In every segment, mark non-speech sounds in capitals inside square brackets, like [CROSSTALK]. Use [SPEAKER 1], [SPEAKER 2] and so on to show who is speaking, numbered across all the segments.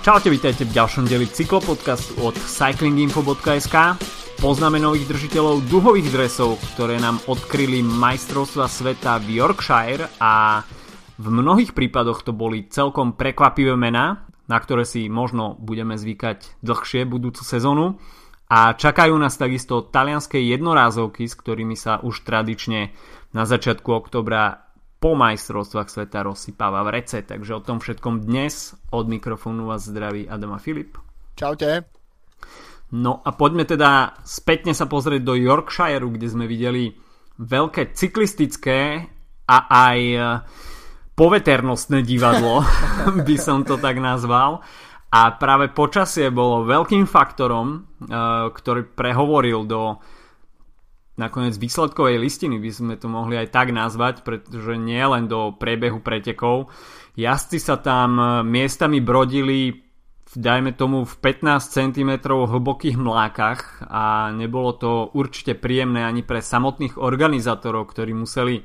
[SPEAKER 1] Čaute, vítajte v ďalšom deli cyklopodcastu od cyclinginfo.sk. Poznáme nových držiteľov duhových dresov, ktoré nám odkryli majstrovstva sveta v Yorkshire a v mnohých prípadoch to boli celkom prekvapivé mená, na ktoré si možno budeme zvykať dlhšie budúcu sezónu. A čakajú nás takisto talianské jednorázovky, s ktorými sa už tradične na začiatku oktobra po majstrovstvách sveta rozsypáva v rece. Takže o tom všetkom dnes od mikrofónu vás zdraví Adama Filip.
[SPEAKER 2] Čaute.
[SPEAKER 1] No a poďme teda spätne sa pozrieť do Yorkshire, kde sme videli veľké cyklistické a aj e, poveternostné divadlo, [LAUGHS] by som to tak nazval. A práve počasie bolo veľkým faktorom, e, ktorý prehovoril do nakoniec výsledkovej listiny by sme to mohli aj tak nazvať, pretože nie len do priebehu pretekov. Jazdci sa tam e, miestami brodili dajme tomu v 15 cm hlbokých mlákach a nebolo to určite príjemné ani pre samotných organizátorov, ktorí museli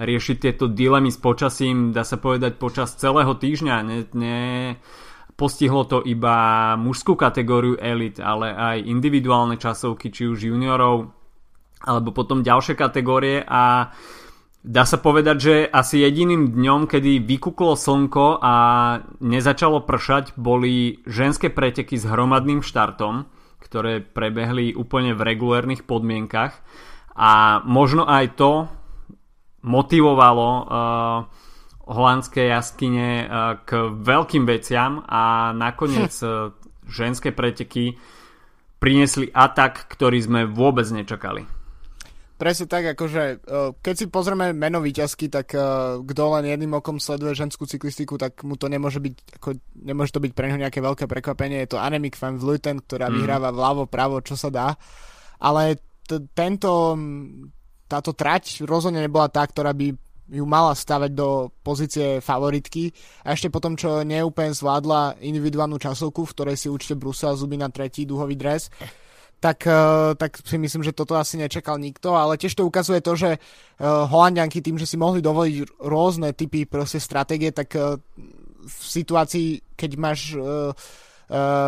[SPEAKER 1] riešiť tieto dilemy s počasím, dá sa povedať, počas celého týždňa. Ne, ne, postihlo to iba mužskú kategóriu elit, ale aj individuálne časovky, či už juniorov, alebo potom ďalšie kategórie a dá sa povedať, že asi jediným dňom, kedy vykuklo slnko a nezačalo pršať, boli ženské preteky s hromadným štartom, ktoré prebehli úplne v regulérnych podmienkach a možno aj to motivovalo uh, holandské jaskyne uh, k veľkým veciam a nakoniec uh, ženské preteky priniesli atak, ktorý sme vôbec nečakali.
[SPEAKER 2] Presne tak, akože e, keď si pozrieme meno výťazky, tak e, kto len jedným okom sleduje ženskú cyklistiku, tak mu to nemôže byť, ako, nemôže to byť pre neho nejaké veľké prekvapenie. Je to Annemiek van Vleuten, ktorá mm. vyhráva vľavo, pravo, čo sa dá. Ale t- tento, táto trať rozhodne nebola tá, ktorá by ju mala stavať do pozície favoritky a ešte potom, čo neúplne zvládla individuálnu časovku, v ktorej si určite brusila zuby na tretí duhový dres, tak, eh, tak si myslím, že toto asi nečakal nikto, ale tiež to ukazuje to, že eh, Holandianky tým, že si mohli dovoliť rôzne typy proste stratégie, tak eh, v situácii, keď máš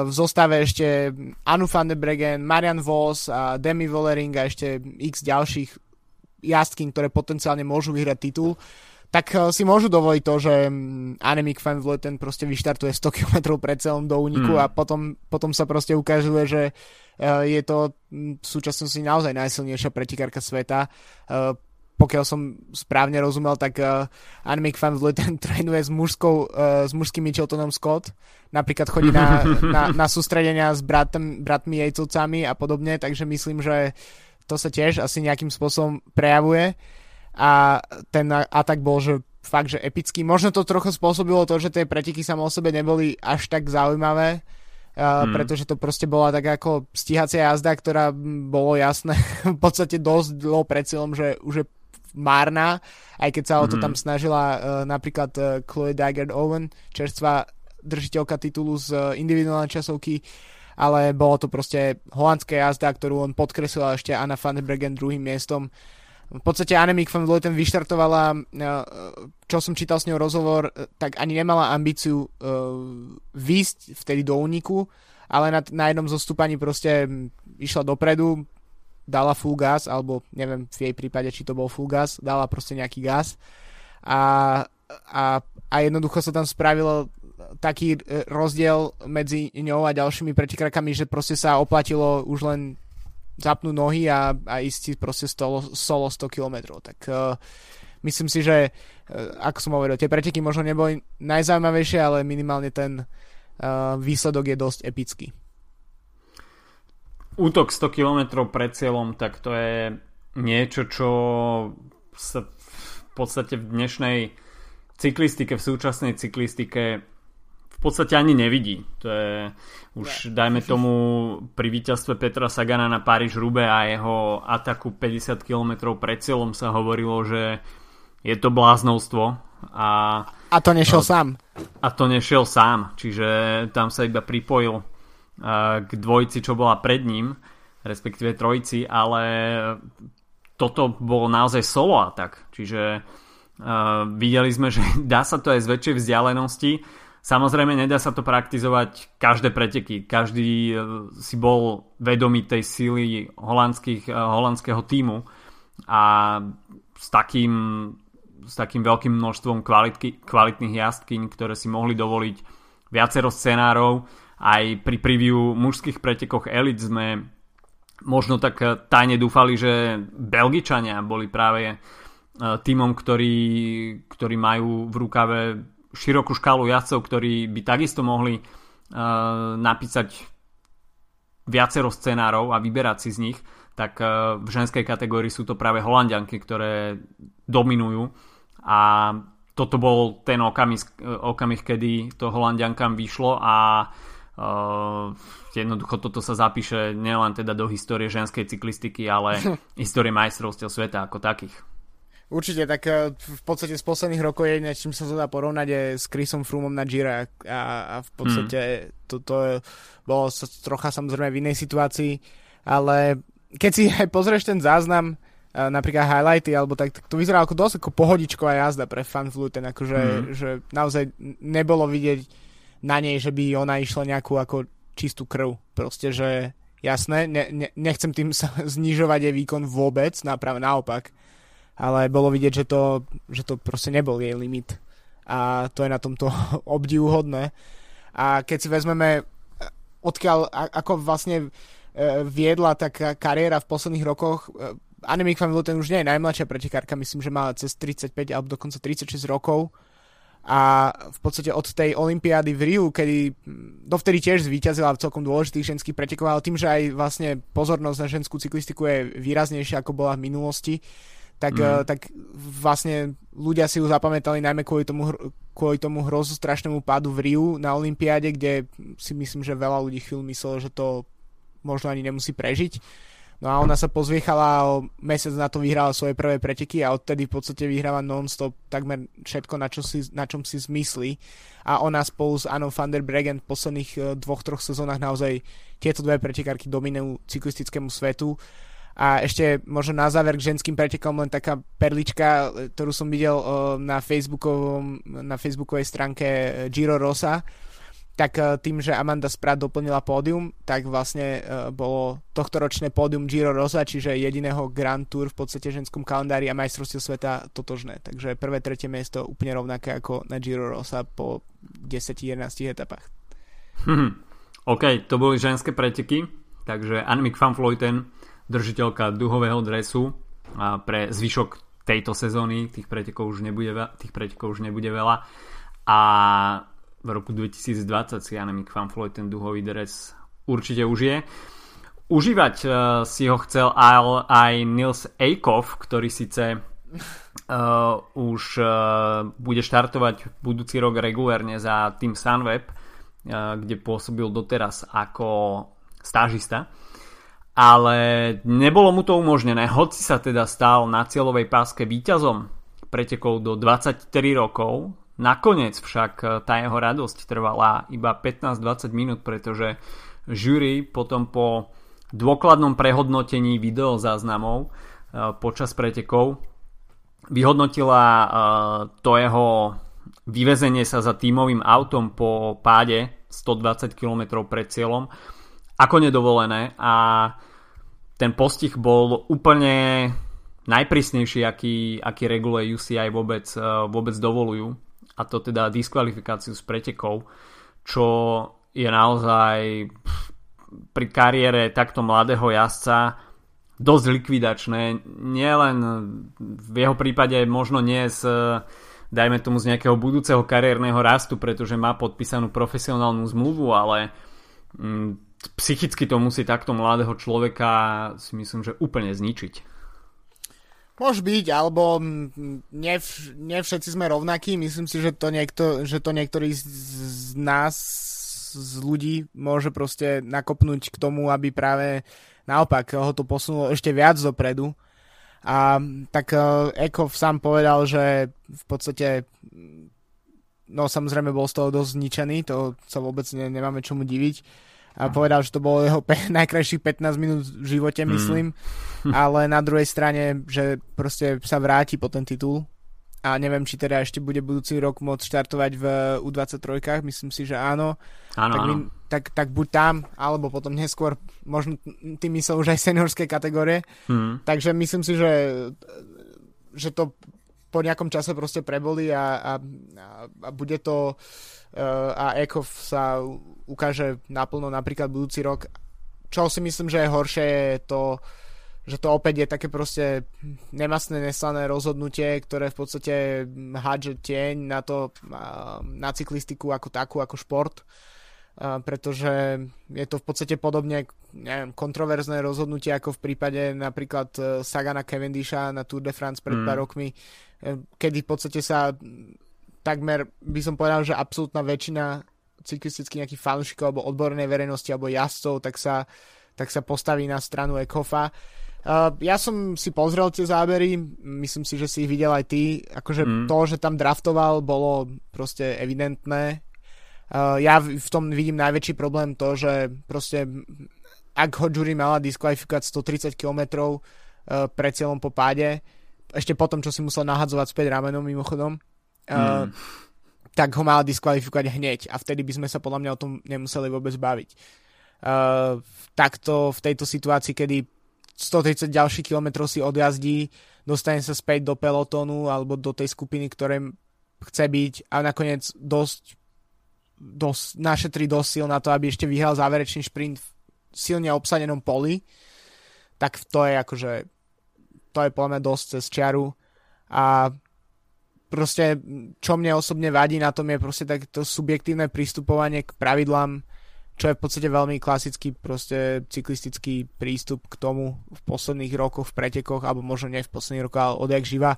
[SPEAKER 2] v zostave ešte Anu van de Bregen, Marian Vos a Demi Vollering a ešte x ďalších jazdky, ktoré potenciálne môžu vyhrať titul, tak si môžu dovoliť to, že mm, Annemiek van Vleuten proste vyštartuje 100 km pred celom do úniku mm. a potom, potom sa proste ukazuje, že Eh, je to v súčasnosti naozaj najsilnejšia pretikárka sveta. Eh, pokiaľ som správne rozumel, tak Annemiek van Vleuten trénuje s, mužskou, uh, s mužským Mitcheltonom Scott. Napríklad chodí na, na, [LAUGHS] na sústredenia s bratom, bratmi Jejcovcami a podobne, takže myslím, že to sa tiež asi nejakým spôsobom prejavuje. A ten atak bol, že fakt, že epický. Možno to trochu spôsobilo to, že tie preteky samo o sebe neboli až tak zaujímavé, hmm. pretože to proste bola tak ako stíhacia jazda, ktorá bolo jasné [LAUGHS] v podstate dosť dlho pred cieľom, že už je márna, aj keď sa o to hmm. tam snažila uh, napríklad uh, Chloe Dagger Owen, čerstvá držiteľka titulu z uh, individuálnej časovky, ale bolo to proste holandská jazda, ktorú on podkreslil ešte Anna van der Bregen druhým miestom. V podstate Annemiek van Vleuten vyštartovala, čo som čítal s ňou rozhovor, tak ani nemala ambíciu výjsť vtedy do úniku, ale na, na jednom zostúpaní proste išla dopredu, dala full gas, alebo neviem v jej prípade, či to bol full gas, dala proste nejaký gas. A, a, a jednoducho sa tam spravilo taký e, rozdiel medzi ňou a ďalšími pretekrakami, že proste sa oplatilo už len zapnúť nohy a, a ísť proste solo, solo 100 km. Tak uh, myslím si, že uh, ako som hovoril, tie preteky možno neboli najzaujímavejšie, ale minimálne ten uh, výsledok je dosť epický.
[SPEAKER 1] Útok 100 km pred cieľom, tak to je niečo, čo sa v podstate v dnešnej cyklistike, v súčasnej cyklistike podstate ani nevidí. To je už, ne. dajme tomu, pri víťazstve Petra Sagana na Paríž Rube a jeho ataku 50 km pred cieľom sa hovorilo, že je to bláznovstvo. A,
[SPEAKER 2] a to nešiel no, sám.
[SPEAKER 1] A to nešiel sám, čiže tam sa iba pripojil uh, k dvojici, čo bola pred ním, respektíve trojici, ale toto bol naozaj solo atak, čiže uh, videli sme, že [LAUGHS] dá sa to aj z väčšej vzdialenosti Samozrejme, nedá sa to praktizovať každé preteky. Každý e, si bol vedomý tej síly e, holandského týmu a s takým, s takým veľkým množstvom kvalitky, kvalitných jazdkyň, ktoré si mohli dovoliť viacero scenárov. Aj pri preview mužských pretekoch Elite sme možno tak tajne dúfali, že Belgičania boli práve e, týmom, ktorí, ktorí majú v rukave širokú škálu jazdcov, ktorí by takisto mohli uh, napísať viacero scenárov a vyberať si z nich, tak uh, v ženskej kategórii sú to práve Holandianky, ktoré dominujú a toto bol ten okamih, okamih kedy to Holandiankám vyšlo a uh, jednoducho toto sa zapíše nielen teda do histórie ženskej cyklistiky, ale [LAUGHS] histórie majstrovstiev sveta ako takých.
[SPEAKER 2] Určite, tak eh, v podstate z posledných rokov je, čím sa to dá porovnať, je s Chrisom Froomom na Gira a, a v podstate mm. toto bolo trocha samozrejme v inej situácii, ale keď si [LAUGHS] aj pozrieš ten záznam, eh, napríklad highlighty, alebo tak, tak to vyzerá ako dosť ako pohodičková jazda pre Fanfluten, akože mm. že naozaj nebolo vidieť na nej, že by ona išla nejakú ako čistú krv. Proste, že jasné, ne, ne, nechcem tým sa [LAUGHS] znižovať jej výkon vôbec, práve naopak ale bolo vidieť, že to, že to proste nebol jej limit. A to je na tomto [LAUGHS] obdivuhodné. A keď si vezmeme, odkiaľ, ako vlastne e, viedla tá kariéra v posledných rokoch, e, Annemiek van Vleuten už nie je najmladšia pretekárka, myslím, že má cez 35 alebo dokonca 36 rokov a v podstate od tej olympiády v Riu, kedy dovtedy tiež zvíťazila v celkom dôležitých ženských pretekoch, ale tým, že aj vlastne pozornosť na ženskú cyklistiku je výraznejšia ako bola v minulosti, tak, mm. tak vlastne ľudia si ju zapamätali najmä kvôli tomu, kvôli tomu hrozu strašnému pádu v Riu na Olympiáde, kde si myslím, že veľa ľudí chvíľu myslelo, že to možno ani nemusí prežiť. No a ona sa pozviechala a mesiac na to vyhrala svoje prvé preteky a odtedy v podstate vyhráva non-stop takmer všetko, na, čo si, na čom si zmyslí. A ona spolu s Anou van der Bregen v posledných e, dvoch, troch sezónach naozaj tieto dve pretekárky dominujú cyklistickému svetu a ešte možno na záver k ženským pretekom len taká perlička, ktorú som videl na, na facebookovej stránke e, Giro Rosa, tak e, tým, že Amanda Spratt doplnila pódium, tak vlastne e, bolo tohtoročné pódium Giro Rosa, čiže jediného Grand Tour v podstate ženskom kalendári a majstrovstiev sveta totožné. Takže prvé, tretie miesto úplne rovnaké ako na Giro Rosa po 10-11 etapách.
[SPEAKER 1] Hm, OK, to boli ženské preteky, takže Annemiek van Vleuten držiteľka duhového dresu a pre zvyšok tejto sezóny tých pretekov už nebude, tých pretekov už nebude veľa a v roku 2020 si Annemiek van Floyd ten duhový dres určite užije. Užívať uh, si ho chcel aj, Nils Eikov, ktorý síce uh, už uh, bude štartovať budúci rok regulérne za tým Sunweb, uh, kde pôsobil doteraz ako stážista ale nebolo mu to umožnené, hoci sa teda stal na cieľovej páske víťazom pretekov do 23 rokov. Nakoniec však e, tá jeho radosť trvala iba 15-20 minút, pretože jury potom po dôkladnom prehodnotení videozáznamov e, počas pretekov vyhodnotila e, to jeho vyvezenie sa za tímovým autom po páde 120 km pred cieľom ako nedovolené a ten postih bol úplne najprísnejší, aký, aký reguluje UCI vôbec, e, vôbec dovolujú a to teda diskvalifikáciu z pretekov, čo je naozaj pri kariére takto mladého jazdca dosť likvidačné. Nielen v jeho prípade možno nie z dajme tomu z nejakého budúceho kariérneho rastu, pretože má podpísanú profesionálnu zmluvu, ale mm, psychicky to musí takto mladého človeka si myslím, že úplne zničiť.
[SPEAKER 2] Môže byť, alebo ne, ne všetci sme rovnakí. Myslím si, že to, niekto, že to niektorý z, nás, z ľudí, môže proste nakopnúť k tomu, aby práve naopak ho to posunulo ešte viac dopredu. A tak uh, Ekov sám povedal, že v podstate no samozrejme bol z toho dosť zničený, to sa vôbec ne, nemáme čomu diviť a povedal, že to bolo jeho pe- [LAUGHS] najkrajších 15 minút v živote, mm. myslím. Mm. [LAUGHS] Ale na druhej strane, že proste sa vráti po ten titul a neviem, či teda ešte bude budúci rok môcť štartovať v U23, myslím si, že áno.
[SPEAKER 1] Áno,
[SPEAKER 2] tak,
[SPEAKER 1] áno.
[SPEAKER 2] My, tak, tak buď tam, alebo potom neskôr, možno tým myslel už aj seniorské kategórie.
[SPEAKER 1] Mm.
[SPEAKER 2] Takže myslím si, že, že to po nejakom čase proste prebolí a, a, a bude to uh, a Ekov sa ukáže naplno napríklad budúci rok. Čo si myslím, že je horšie je to, že to opäť je také proste nemastné, neslané rozhodnutie, ktoré v podstate hádže tieň na to, na cyklistiku ako takú, ako šport, pretože je to v podstate podobne neviem, kontroverzné rozhodnutie ako v prípade napríklad e, Sagana Cavendisha na Tour de France pred mm. pár rokmi, e, kedy v podstate sa takmer by som povedal, že absolútna väčšina cyklistických nejakých fanúšikov alebo odbornej verejnosti alebo jazdcov, tak sa, tak sa postaví na stranu Ekofa Uh, ja som si pozrel tie zábery, myslím si, že si ich videl aj ty. Akože mm. to, že tam draftoval, bolo proste evidentné. Uh, ja v tom vidím najväčší problém to, že proste ak ho jury mala diskvalifikovať 130 km uh, pred cieľom po páde, ešte potom, čo si musel nahadzovať späť ramenom mimochodom, uh, mm. Tak ho mala diskvalifikovať hneď a vtedy by sme sa podľa mňa o tom nemuseli vôbec baviť. Uh, takto v tejto situácii, kedy 130 ďalších kilometrov si odjazdí, dostane sa späť do pelotónu alebo do tej skupiny, ktoré chce byť a nakoniec dosť, dosť našetrí dosť sil na to, aby ešte vyhral záverečný šprint v silne obsadenom poli, tak to je akože to je podľa mňa dosť cez čiaru a proste čo mne osobne vadí na tom je proste takéto subjektívne pristupovanie k pravidlám čo je v podstate veľmi klasický proste cyklistický prístup k tomu v posledných rokoch v pretekoch, alebo možno nie v posledných rokoch, ale odjak živa.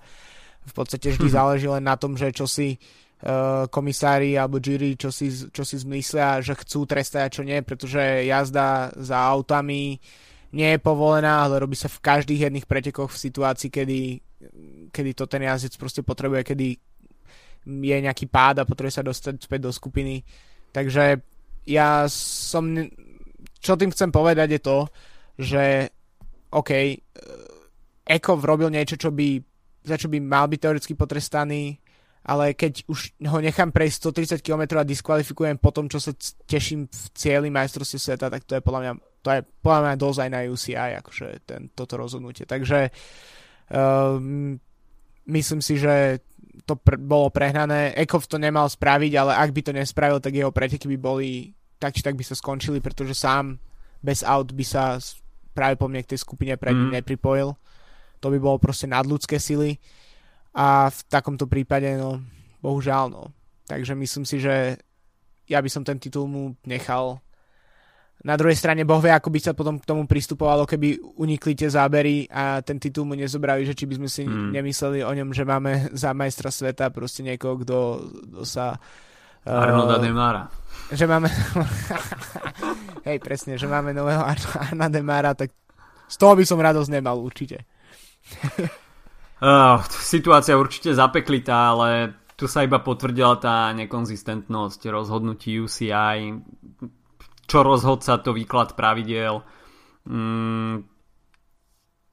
[SPEAKER 2] V podstate vždy záleží len na tom, že čo si uh, komisári alebo jury, čo si, čo si zmyslia, že chcú trestať a čo nie, pretože jazda za autami nie je povolená, ale robí sa v každých jedných pretekoch v situácii, kedy, kedy to ten jazdec proste potrebuje, kedy je nejaký pád a potrebuje sa dostať späť do skupiny. Takže ja som... Čo tým chcem povedať je to, že OK, eh, Eko robil niečo, čo by, za čo by mal byť teoreticky potrestaný, ale keď už ho nechám prejsť 130 km a diskvalifikujem po tom, čo sa teším v cieli majstrovstve sveta, tak to je podľa mňa, to je podľa mňa dosť aj na UCI, akože ten, toto rozhodnutie. Takže um, myslím si, že to pr- bolo prehnané. Ekov to nemal spraviť, ale ak by to nespravil, tak jeho preteky by boli tak či tak by sa skončili, pretože sám bez aut by sa práve po mne k tej skupine pred ním mm. nepripojil. To by bolo proste nadľudské sily a v takomto prípade, no, bohužiaľ, no. Takže myslím si, že ja by som ten titul mu nechal. Na druhej strane Boh vie, ako by sa potom k tomu pristupovalo, keby unikli tie zábery a ten titul mu nezobrali, že či by sme si mm. nemysleli o ňom, že máme za majstra sveta proste niekoho, kto, kto sa...
[SPEAKER 1] Arnolda uh, Demara.
[SPEAKER 2] Že máme... [LAUGHS] Hej, presne, že máme nového Arna Demara, tak z toho by som radosť nemal určite.
[SPEAKER 1] uh, [LAUGHS] situácia určite zapeklitá, ale tu sa iba potvrdila tá nekonzistentnosť rozhodnutí UCI čo rozhodca to výklad pravidel. Mm,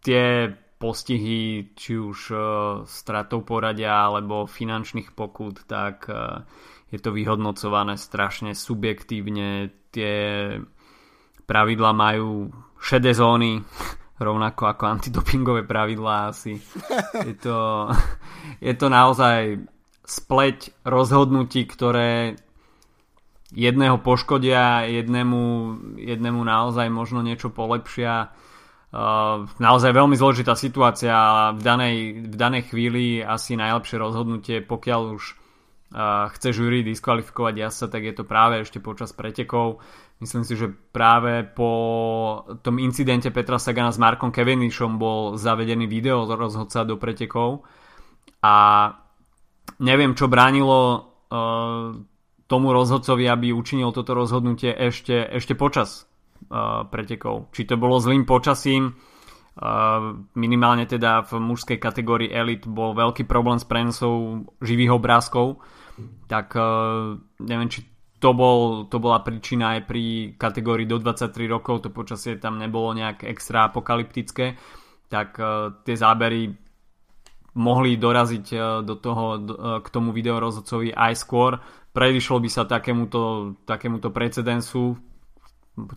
[SPEAKER 1] tie postihy, či už uh, stratou poradia alebo finančných pokút, tak uh, je to vyhodnocované strašne subjektívne. Tie pravidla majú šedé zóny, [LAUGHS] rovnako ako antidopingové pravidlá asi. [LAUGHS] Je to, [LAUGHS] je to naozaj spleť rozhodnutí, ktoré jedného poškodia, jednému, jednému naozaj možno niečo polepšia. Uh, naozaj veľmi zložitá situácia a v danej, v danej chvíli asi najlepšie rozhodnutie, pokiaľ už uh, chce žúri diskvalifikovať jazdca, tak je to práve ešte počas pretekov. Myslím si, že práve po tom incidente Petra Sagana s Markom Kevinishom bol zavedený video rozhodca do pretekov a neviem, čo bránilo uh, tomu rozhodcovi, aby učinil toto rozhodnutie ešte, ešte počas uh, pretekov. Či to bolo zlým počasím, uh, minimálne teda v mužskej kategórii Elite bol veľký problém s prenosou živých obrázkov, tak uh, neviem, či to, bol, to bola príčina aj pri kategórii do 23 rokov, to počasie tam nebolo nejak extra apokalyptické, tak uh, tie zábery mohli doraziť do toho, k tomu videorozhodcovi aj skôr. Predišlo by sa takémuto, takémuto precedensu,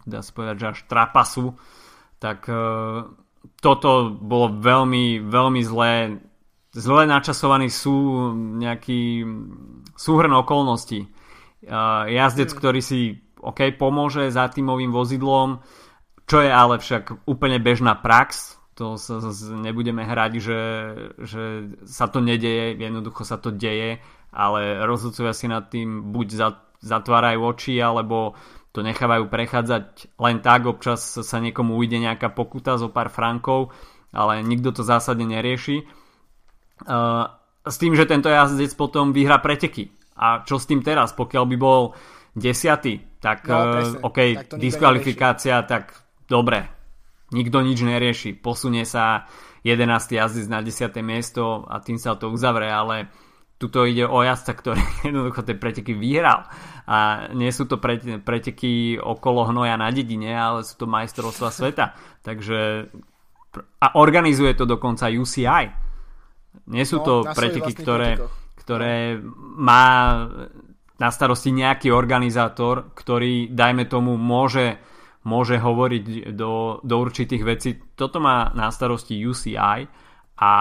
[SPEAKER 1] dá sa povedať, že až trapasu, tak toto bolo veľmi, veľmi zlé. Zle načasovaný sú nejaký súhrn okolností. Jazdec, hmm. ktorý si OK, pomôže za tímovým vozidlom, čo je ale však úplne bežná prax, to sa nebudeme hrať, že, že sa to nedeje, jednoducho sa to deje, ale rozhodcovia si nad tým buď zatvárajú oči, alebo to nechávajú prechádzať len tak, občas sa niekomu ujde nejaká pokuta zo pár frankov, ale nikto to zásadne nerieši. Uh, s tým, že tento jazdec potom vyhrá preteky. A čo s tým teraz, pokiaľ by bol desiatý, tak no, uh, OK, tak diskvalifikácia, tak dobre, nikto nič nerieši. Posunie sa 11. jazdec na 10. miesto a tým sa to uzavre, ale tuto ide o jazdca, ktorý [LAUGHS] jednoducho tie preteky vyhral a nie sú to preteky okolo hnoja na dedine, ale sú to majstrovstva sveta. Takže a organizuje to dokonca UCI. Nie sú no, to preteky, ktoré, ktoré má na starosti nejaký organizátor, ktorý, dajme tomu, môže, môže hovoriť do, do určitých vecí. Toto má na starosti UCI a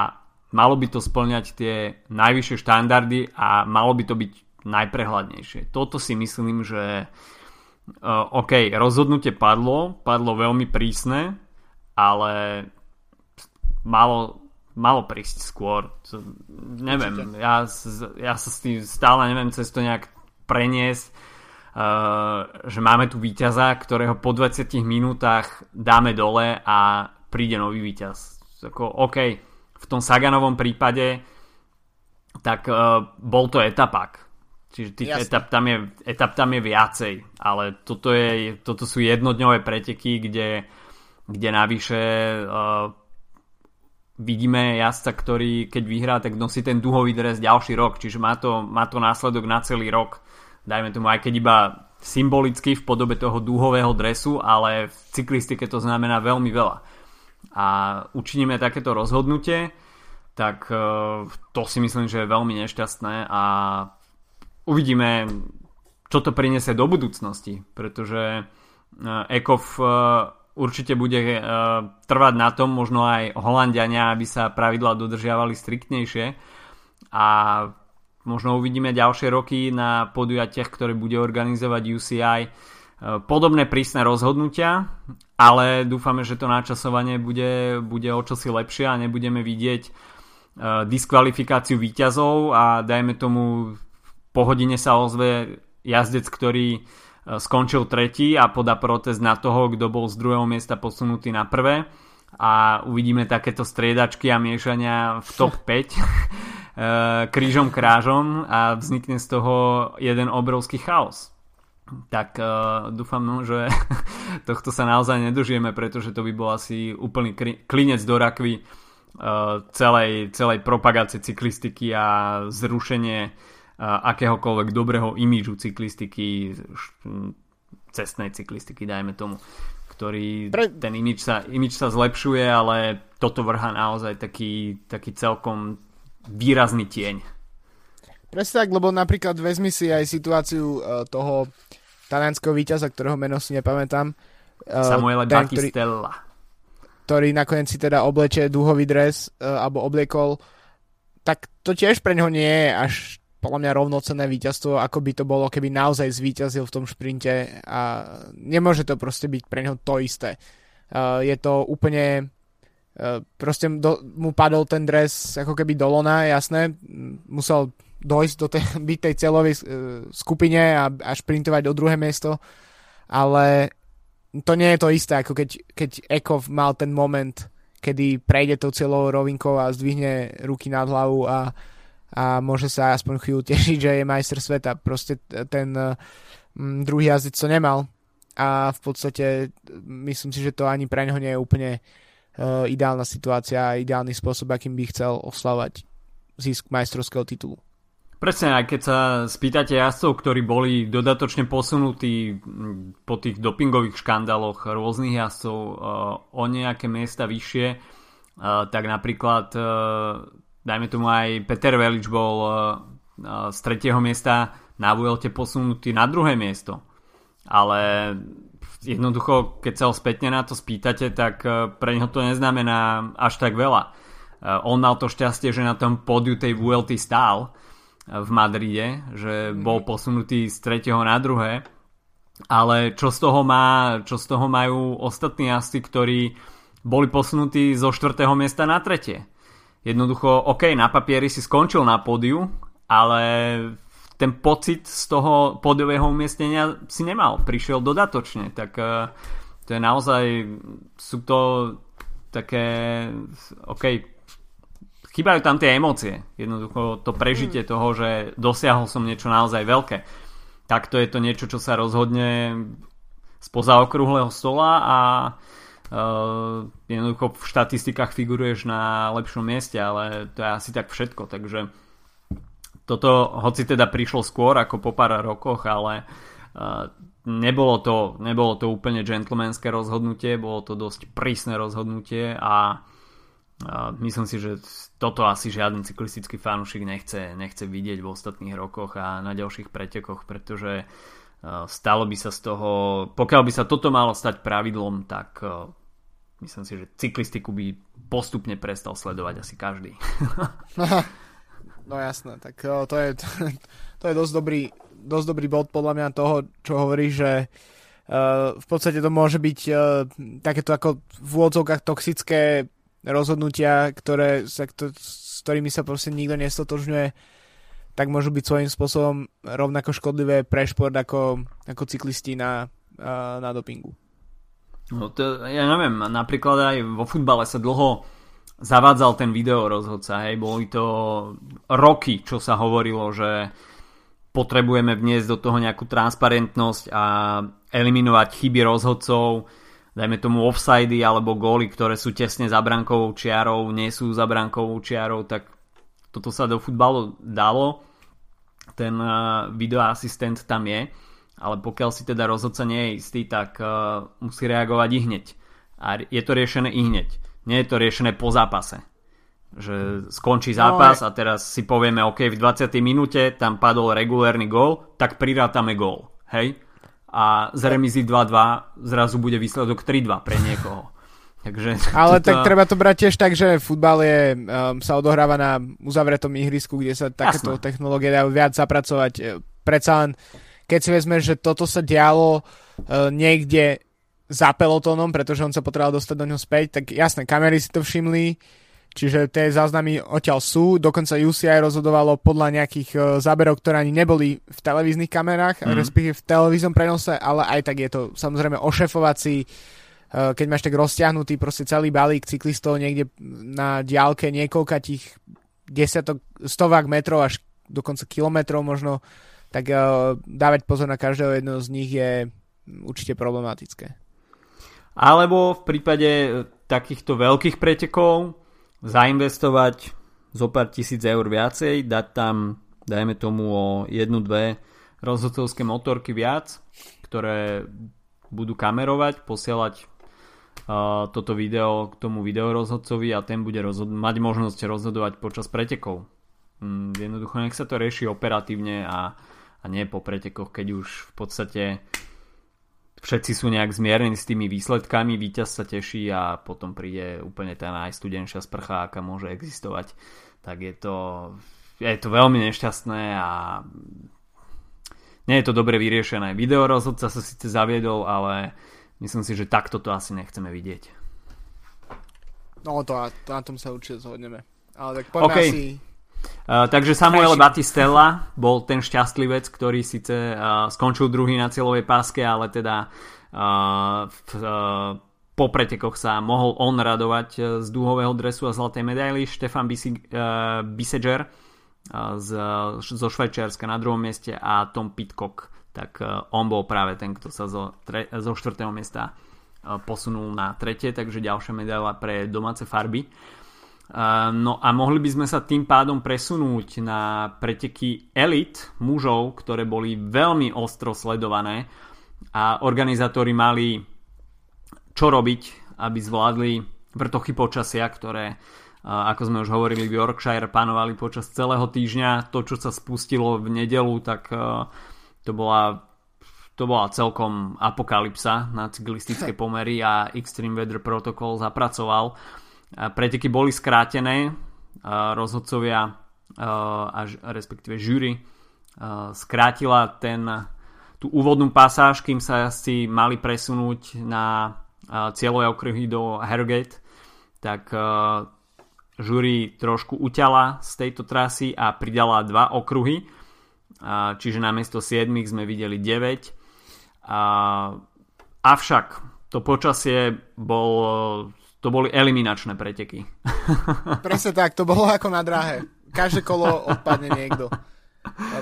[SPEAKER 1] malo by to splňať tie najvyššie štandardy a malo by to byť najprehľadnejšie. Toto si myslím, že uh, OK, rozhodnutie padlo, padlo veľmi prísne, ale malo, malo prísť skôr. Neviem, ja, ja sa s tým stále neviem cez to nejak preniesť, uh, že máme tu víťaza, ktorého po 20 minútach dáme dole a príde nový víťaz. Ako, OK, v tom Saganovom prípade tak uh, bol to etapák. Čiže tých etap tam, je, etap tam je viacej, ale toto, je, toto sú jednodňové preteky, kde, kde navyše uh, vidíme jazdca, ktorý keď vyhrá, tak nosí ten duhový dres ďalší rok, čiže má to, má to následok na celý rok. Dajme tomu aj keď iba symbolicky v podobe toho dúhového dresu, ale v cyklistike to znamená veľmi veľa. A učiníme takéto rozhodnutie, tak uh, to si myslím, že je veľmi nešťastné a uvidíme, čo to priniesie do budúcnosti, pretože Ekov eh, určite bude eh, trvať na tom, možno aj Holandiania, aby sa pravidlá dodržiavali striktnejšie. A možno uvidíme ďalšie roky na podujatiach, ktoré bude organizovať UCI podobné prísne rozhodnutia, ale dúfame, že to načasovanie bude, bude o čosi lepšie a nebudeme vidieť diskvalifikáciu výťazov a dajme tomu po hodine sa ozve jazdec, ktorý e, skončil tretí a podá protest na toho, kto bol z druhého miesta posunutý na prvé a uvidíme takéto striedačky a miešania v top [LAUGHS] 5 e, krížom krážom a vznikne z toho jeden obrovský chaos. Tak uh, dúfam, no, že [LAUGHS] tohto sa naozaj nedožijeme, pretože to by bol asi úplný klinec do rakvy uh, celej, celej propagácie cyklistiky a zrušenie akéhokoľvek dobrého imížu cyklistiky, cestnej cyklistiky, dajme tomu, ktorý Pre... ten imíž sa, imíž sa zlepšuje, ale toto vrhá naozaj taký, taký celkom výrazný tieň.
[SPEAKER 2] Presne tak, lebo napríklad vezmi si aj situáciu uh, toho talianského víťaza, ktorého meno si nepamätám.
[SPEAKER 1] Uh, Samuele ten, Battistella.
[SPEAKER 2] Ktorý, ktorý nakoniec si teda oblečie dúhový dres uh, alebo obliekol tak to tiež pre neho nie je až podľa mňa rovnocenné víťazstvo, ako by to bolo, keby naozaj zvíťazil v tom šprinte a nemôže to proste byť pre neho to isté. Uh, je to úplne uh, proste do, mu padol ten dres ako keby do lona, jasné, musel dojsť do tej, byť tej celovej uh, skupine a, a šprintovať do druhé miesto, ale to nie je to isté, ako keď, keď Ekov mal ten moment, kedy prejde tou celou rovinkou a zdvihne ruky nad hlavu a a môže sa aspoň chvíľu tešiť, že je majster sveta. Proste ten mm, druhý jazdec to nemal a v podstate myslím si, že to ani pre neho nie je úplne uh, ideálna situácia a ideálny spôsob, akým by chcel oslavať zisk majstrovského titulu.
[SPEAKER 1] Presne, aj keď sa spýtate jazdcov, ktorí boli dodatočne posunutí po tých dopingových škandáloch rôznych jazdcov uh, o nejaké miesta vyššie, uh, tak napríklad uh, dajme tomu aj Peter Velič bol z tretieho miesta na Vuelte posunutý na druhé miesto. Ale jednoducho, keď sa ho spätne na to spýtate, tak pre neho to neznamená až tak veľa. On mal to šťastie, že na tom pódiu tej VLT stál v Madride, že bol posunutý z tretieho na druhé ale čo z toho má, čo z toho majú ostatní jazdci, ktorí boli posunutí zo 4. miesta na tretie. Jednoducho, OK, na papieri si skončil na pódiu, ale ten pocit z toho pódiového umiestnenia si nemal, prišiel dodatočne, tak uh, to je naozaj, sú to také, OK, chýbajú tam tie emócie, jednoducho to prežitie hmm. toho, že dosiahol som niečo naozaj veľké. Takto je to niečo, čo sa rozhodne spoza okrúhleho stola a uh, jednoducho v štatistikách figuruješ na lepšom mieste, ale to je asi tak všetko, takže toto, hoci teda prišlo skôr ako po pár rokoch, ale uh, nebolo to, nebolo to úplne gentlemanské rozhodnutie, bolo to dosť prísne rozhodnutie a myslím si, že toto asi žiaden cyklistický fanúšik nechce, nechce vidieť v ostatných rokoch a na ďalších pretekoch, pretože stalo by sa z toho, pokiaľ by sa toto malo stať pravidlom, tak myslím si, že cyklistiku by postupne prestal sledovať asi každý. [LAUGHS]
[SPEAKER 2] no jasné, tak to je, [LAUGHS] to je dosť dobrý, dosť dobrý bod podľa mňa toho, čo hovorí, že v podstate to môže byť takéto ako v úvodzovkách toxické rozhodnutia, ktoré, sa, kto, s ktorými sa proste nikto nestotožňuje, tak môžu byť svojím spôsobom rovnako škodlivé pre šport ako, ako cyklisti na, na dopingu.
[SPEAKER 1] No to, ja neviem, napríklad aj vo futbale sa dlho zavádzal ten video rozhodca, hej, boli to roky, čo sa hovorilo, že potrebujeme vniesť do toho nejakú transparentnosť a eliminovať chyby rozhodcov, dajme tomu offsidy alebo góly, ktoré sú tesne za brankovou čiarou, nie sú za brankovou čiarou, tak toto sa do futbalu dalo. Ten uh, videoasistent tam je, ale pokiaľ si teda rozhodca nie je istý, tak uh, musí reagovať i hneď. A je to riešené i hneď. Nie je to riešené po zápase. Že skončí no, zápas a teraz si povieme, OK, v 20. minúte tam padol regulérny gól, tak prirátame gól. Hej? A z remizy 2-2 zrazu bude výsledok 3-2 pre niekoho. Takže,
[SPEAKER 2] Ale to... tak treba to brať tiež tak, že futbal je, um, sa odohráva na uzavretom ihrisku, kde sa takéto Jasné. technológie dajú viac zapracovať. E, predsa len, keď si vezme, že toto sa dialo uh, niekde za pelotónom, pretože on sa potreboval dostať do ňoho späť, tak jasné, kamery si to všimli, Čiže tie záznamy odtiaľ sú, dokonca UCI rozhodovalo podľa nejakých uh, záberov, ktoré ani neboli v televíznych kamerách, mm. respektíve v televíznom prenose, ale aj tak je to samozrejme ošefovací, uh, keď máš tak rozťahnutý proste celý balík cyklistov niekde na diálke niekoľka tých desiatok, stovák metrov až dokonca kilometrov možno, tak uh, dávať pozor na každého jedného z nich je určite problematické.
[SPEAKER 1] Alebo v prípade takýchto veľkých pretekov zainvestovať zo pár tisíc eur viacej, dať tam, dajme tomu o jednu, dve rozhodcovské motorky viac, ktoré budú kamerovať, posielať uh, toto video k tomu videorozhodcovi a ten bude rozhod- mať možnosť rozhodovať počas pretekov. Mm, jednoducho nech sa to rieši operatívne a, a nie po pretekoch, keď už v podstate všetci sú nejak zmiernení s tými výsledkami, víťaz sa teší a potom príde úplne tá najstudenšia sprcha, aká môže existovať. Tak je to, je to veľmi nešťastné a nie je to dobre vyriešené. Video rozhodca sa síce zaviedol, ale myslím si, že takto to asi nechceme vidieť.
[SPEAKER 2] No to, na tom sa určite zhodneme. Ale tak poďme okay. asi
[SPEAKER 1] Uh, takže Samuel Batistella bol ten šťastlivec, ktorý síce uh, skončil druhý na cieľovej páske, ale teda uh, v, uh, po pretekoch sa mohol on radovať z dúhového dresu a zlatej medaily. Štefan Biseger z, zo Švajčiarska na druhom mieste a Tom Pitcock, tak on bol práve ten, kto sa zo, tre, zo štvrtého miesta posunul na tretie, takže ďalšia medaila pre domáce farby. No a mohli by sme sa tým pádom presunúť na preteky elit mužov, ktoré boli veľmi ostro sledované a organizátori mali čo robiť, aby zvládli vrtochy počasia, ktoré ako sme už hovorili, v Yorkshire panovali počas celého týždňa. To, čo sa spustilo v nedelu, tak to bola to bola celkom apokalypsa na cyklistické pomery a Extreme Weather Protocol zapracoval. Preteky boli skrátené, rozhodcovia a respektíve jury skrátila ten, tú úvodnú pasáž, kým sa si mali presunúť na cieľové okruhy do Harrogate, tak žúri trošku uťala z tejto trasy a pridala dva okruhy, čiže namiesto 7 sme videli 9 a, avšak to počasie bol, to boli eliminačné preteky. [LAUGHS]
[SPEAKER 2] Presne tak, to bolo ako na dráhe. Každé kolo odpadne niekto.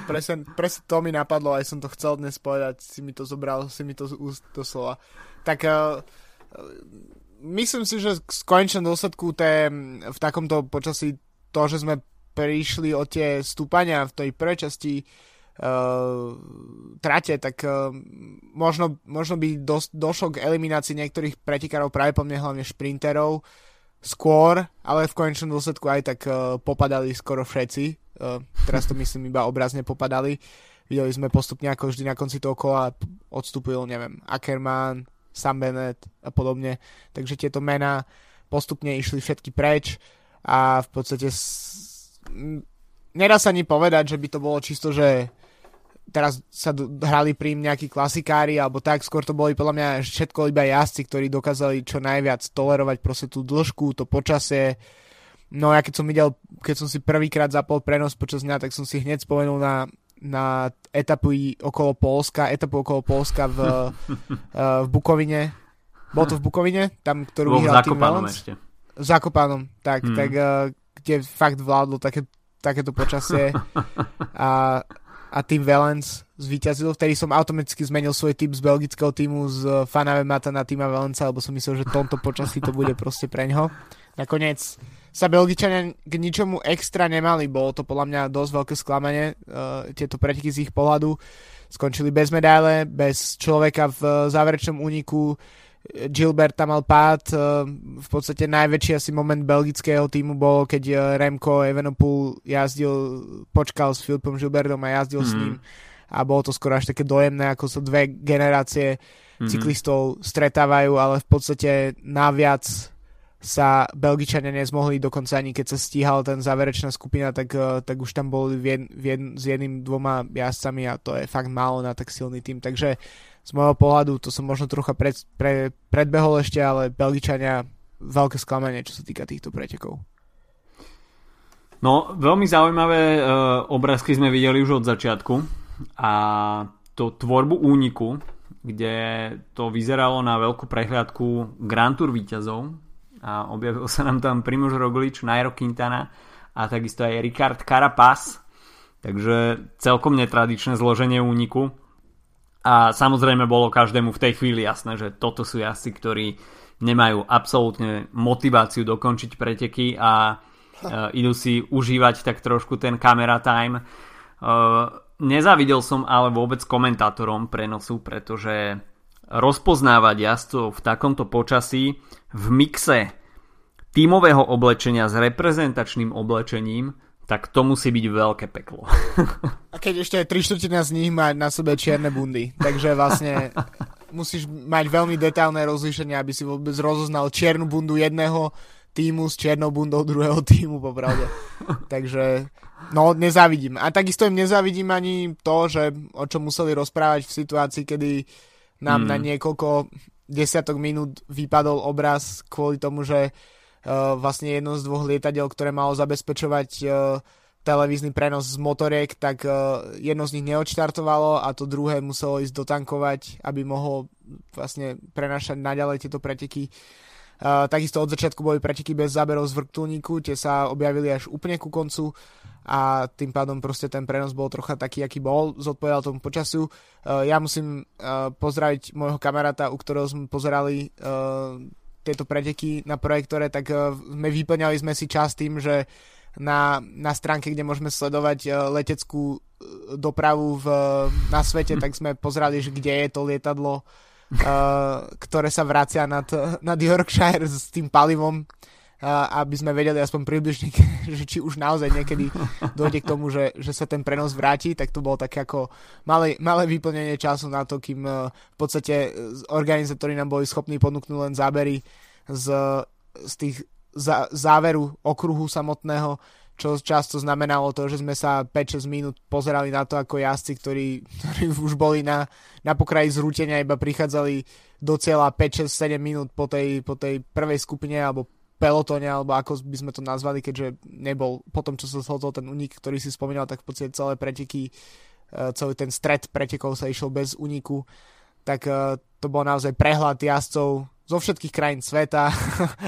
[SPEAKER 2] Presne, presne to mi napadlo, aj som to chcel dnes povedať, si mi to zobral, si mi to z úst do slova. Tak uh, myslím si, že v konečnom dôsledku té, v takomto počasí to, že sme prišli o tie stúpania v tej prvej časti uh, trate, tak uh, možno, možno by dos, došlo k eliminácii niektorých pretekárov práve po mne hlavne šprinterov skôr, ale v konečnom dôsledku aj tak uh, popadali skoro všetci. Teraz to myslím iba obrazne popadali. Videli sme postupne ako vždy na konci toho kola odstúpil, neviem, Ackermann, Sam Bennett a podobne. Takže tieto mená postupne išli všetky preč a v podstate. Nedá sa ani povedať, že by to bolo čisto, že teraz sa hrali pri nejakí klasikári alebo tak, skôr to boli podľa mňa všetko iba jazdci, ktorí dokázali čo najviac tolerovať proste tú dĺžku, to počasie. No ja keď som videl, keď som si prvýkrát zapol prenos počas dňa, tak som si hneď spomenul na, na etapu okolo Polska, etapu okolo Polska v, uh, [LAUGHS] v Bukovine. Bol to v Bukovine? Tam, ktorú
[SPEAKER 1] Bol vyhral Tým ešte.
[SPEAKER 2] V Zakopanom, tak, hmm. tak uh, kde fakt vládlo také, takéto počasie. A a tým Valence zvíťazil. Vtedy som automaticky zmenil svoj typ z belgického týmu z Fanave Mata na týma Valenca, lebo som myslel, že tomto počasí to bude proste preňho. Nakoniec sa Belgičania k ničomu extra nemali, bolo to podľa mňa dosť veľké sklamanie, uh, tieto preteky z ich pohľadu. Skončili bez medaile, bez človeka v záverečnom úniku, Gilbert tam mal pád, eh, v podstate najväčší asi moment belgického týmu bol, keď eh, Remco Evenepoel jazdil, počkal s Filipom Gilbertom a jazdil mm. s mhm. ním a bolo to skoro až také dojemné, ako sa dve generácie mm-hmm. cyklistov stretávajú, ale v podstate naviac sa Belgičania nezmohli, dokonca ani keď sa stíhal ten záverečná skupina, tak, eh, tak už tam boli v v jed, s jedným, dvoma jazdcami a to je fakt málo na tak silný tým, takže z môjho pohľadu, to som možno trocha pred, pre, predbehol ešte, ale Belgičania veľké sklamanie, čo sa týka týchto pretekov.
[SPEAKER 1] No, veľmi zaujímavé uh, obrázky sme videli už od začiatku. A to tvorbu úniku, kde to vyzeralo na veľkú prehliadku Grand Tour víťazov. A objavil sa nám tam Primož Roglič, Nairo Quintana a takisto aj Ricard Carapaz. Takže celkom netradičné zloženie úniku a samozrejme bolo každému v tej chvíli jasné, že toto sú jazdci, ktorí nemajú absolútne motiváciu dokončiť preteky a uh, idú si užívať tak trošku ten camera time. Uh, nezavidel som ale vôbec komentátorom prenosu, pretože rozpoznávať jazdcov v takomto počasí v mixe tímového oblečenia s reprezentačným oblečením tak to musí byť veľké peklo.
[SPEAKER 2] A keď ešte tri štvrtina z nich má na sebe čierne bundy, takže vlastne musíš mať veľmi detálne rozlíšenie, aby si vôbec rozoznal čiernu bundu jedného týmu s čiernou bundou druhého týmu, popravde. Takže, no, nezávidím. A takisto im nezávidím ani to, že o čom museli rozprávať v situácii, kedy nám mm. na niekoľko desiatok minút vypadol obraz kvôli tomu, že Eh, vlastne jedno z dvoch lietadiel, ktoré malo zabezpečovať eh, televízny prenos z motoriek, tak eh, jedno z nich neodštartovalo a to druhé muselo ísť dotankovať, aby mohlo vlastne prenašať naďalej tieto preteky. Takisto od začiatku boli preteky bez záberov z vrtulníku, tie sa objavili až úplne ku koncu a tým pádom proste ten prenos bol trocha taký, aký bol, zodpovedal tomu počasiu. Uh, ja musím pozdraviť môjho kamaráta, u ktorého sme pozerali tieto preteky na projektore, tak uh, sme vyplňali sme si čas tým, že na, na stránke, kde môžeme sledovať uh, leteckú uh, dopravu v, na svete, tak sme pozreli, že kde je to lietadlo, ktoré sa vracia nad, nad Yorkshire s tým palivom aby sme vedeli aspoň približne, [LAUGHS] že či už naozaj niekedy dojde k tomu, že, že sa ten prenos vráti, tak to bolo také ako malé, malé vyplnenie času na to, kým e, v podstate organizátori nám boli schopní ponúknuť len zábery z, z tých za, záveru okruhu samotného, čo často znamenalo to, že sme sa 5-6 minút pozerali na to, ako jazdci, ktorí, [LAUGHS] ktorí už boli na, na pokraji zrútenia, iba prichádzali do cieľa 5-6-7 minút po tej, po tej prvej skupine alebo pelotóne, alebo ako by sme to nazvali, keďže nebol, potom čo sa zhodol ten unik, ktorý si spomínal, tak v podstate celé preteky, e, celý ten stred pretekov sa išiel bez uniku, tak e, to bol naozaj prehľad jazdcov zo všetkých krajín sveta.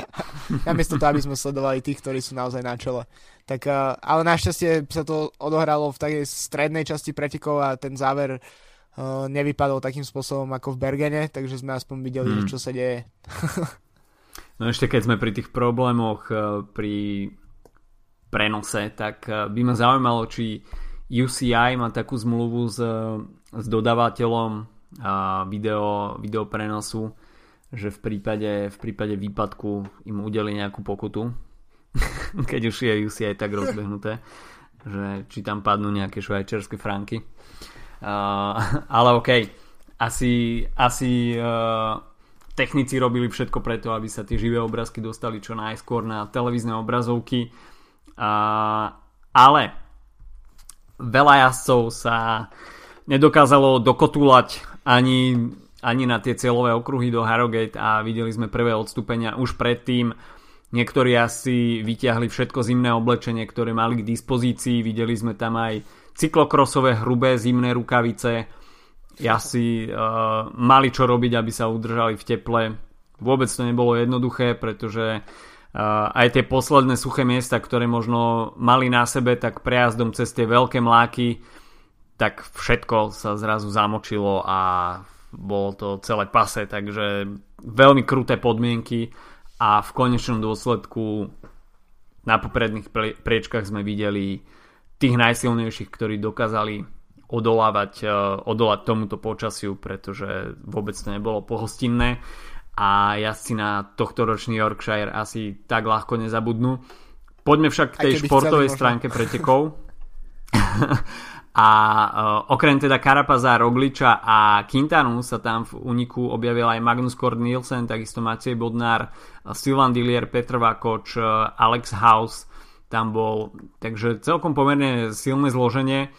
[SPEAKER 2] [LAUGHS] Namiesto toho, aby sme sledovali tých, ktorí sú naozaj na čele. Tak, e, ale našťastie sa to odohralo v takej strednej časti pretekov a ten záver nevypadol takým spôsobom ako v Bergene, takže sme aspoň videli, mm. čo sa deje. [LAUGHS]
[SPEAKER 1] No ešte keď sme pri tých problémoch eh, pri prenose, tak eh, by ma zaujímalo, či UCI má takú zmluvu s, s dodávateľom video, video prenosu, že v prípade, v prípade výpadku im udeli nejakú pokutu, [LAUGHS] keď už je UCI tak rozbehnuté, že či tam padnú nejaké švajčiarske franky. Uh, [LAUGHS] ale OK, asi, asi uh, technici robili všetko preto, aby sa tie živé obrázky dostali čo najskôr na televízne obrazovky. A, ale veľa jazdcov sa nedokázalo dokotúlať ani, ani na tie cieľové okruhy do Harrogate a videli sme prvé odstúpenia už predtým. Niektorí asi vyťahli všetko zimné oblečenie, ktoré mali k dispozícii. Videli sme tam aj cyklokrosové hrubé zimné rukavice, si uh, mali čo robiť, aby sa udržali v teple. Vôbec to nebolo jednoduché, pretože uh, aj tie posledné suché miesta, ktoré možno mali na sebe, tak prejazdom cez tie veľké mláky, tak všetko sa zrazu zamočilo a bolo to celé pase, takže veľmi kruté podmienky a v konečnom dôsledku na popredných priečkách sme videli tých najsilnejších, ktorí dokázali odolávať, e, odolať tomuto počasiu, pretože vôbec to nebolo pohostinné a jazdci na tohto ročný Yorkshire asi tak ľahko nezabudnú. Poďme však k tej športovej stránke pretekov. a uh, okrem teda Karapaza, Rogliča a Quintanu sa tam v uniku objavil aj Magnus Kort Nielsen, takisto Maciej Bodnár, Silvan Dillier, Petr Vakoč, Alex House tam bol, takže celkom pomerne silné zloženie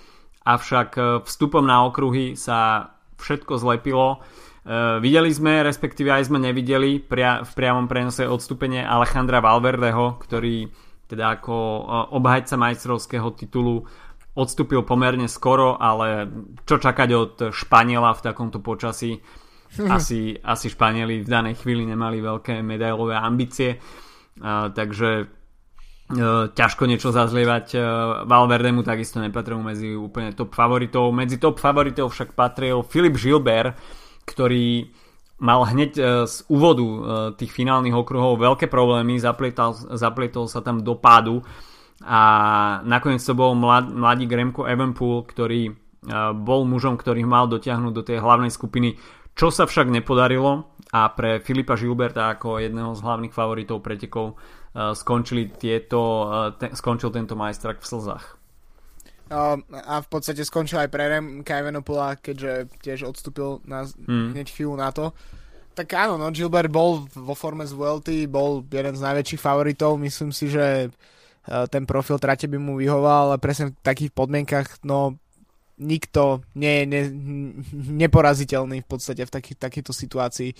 [SPEAKER 1] avšak e, vstupom na okruhy sa všetko zlepilo. E, videli sme, respektíve aj sme nevideli pria- v priamom prenose odstúpenie Alejandra Valverdeho, ktorý teda ako e, obhajca majstrovského titulu odstúpil pomerne skoro, ale čo čakať od Španiela v takomto počasí? [LAUGHS] Asi, asi Španieli v danej chvíli nemali veľké medailové ambície, takže ťažko niečo zazlievať e, Valverdemu takisto nepatril medzi úplne top favoritov. Medzi top favoritov však patril Filip Gilbert ktorý mal hneď e, z úvodu tých finálnych okruhov veľké problémy zaplietal, zaplietal sa tam do pádu a nakoniec to bol mlad, mladý Gremko Evenpool ktorý bol mužom, ktorý mal dotiahnuť do tej hlavnej skupiny čo sa však nepodarilo a pre Filipa Gilberta ako jedného z hlavných favoritov pretekov Eh, skončili tieto, eh, te, skončil tento majstrak v slzách.
[SPEAKER 2] a v podstate skončil aj pre Remka Evenopula, keďže tiež odstúpil na, hmm. hneď chvíľu na to. Tak áno, no, Gilbert bol vo forme z VLT, bol jeden z najväčších favoritov, myslím si, že eh, ten profil trate by mu vyhoval, ale presne v takých podmienkach, no nikto nie je ne, neporaziteľný v podstate v taký, takejto situácii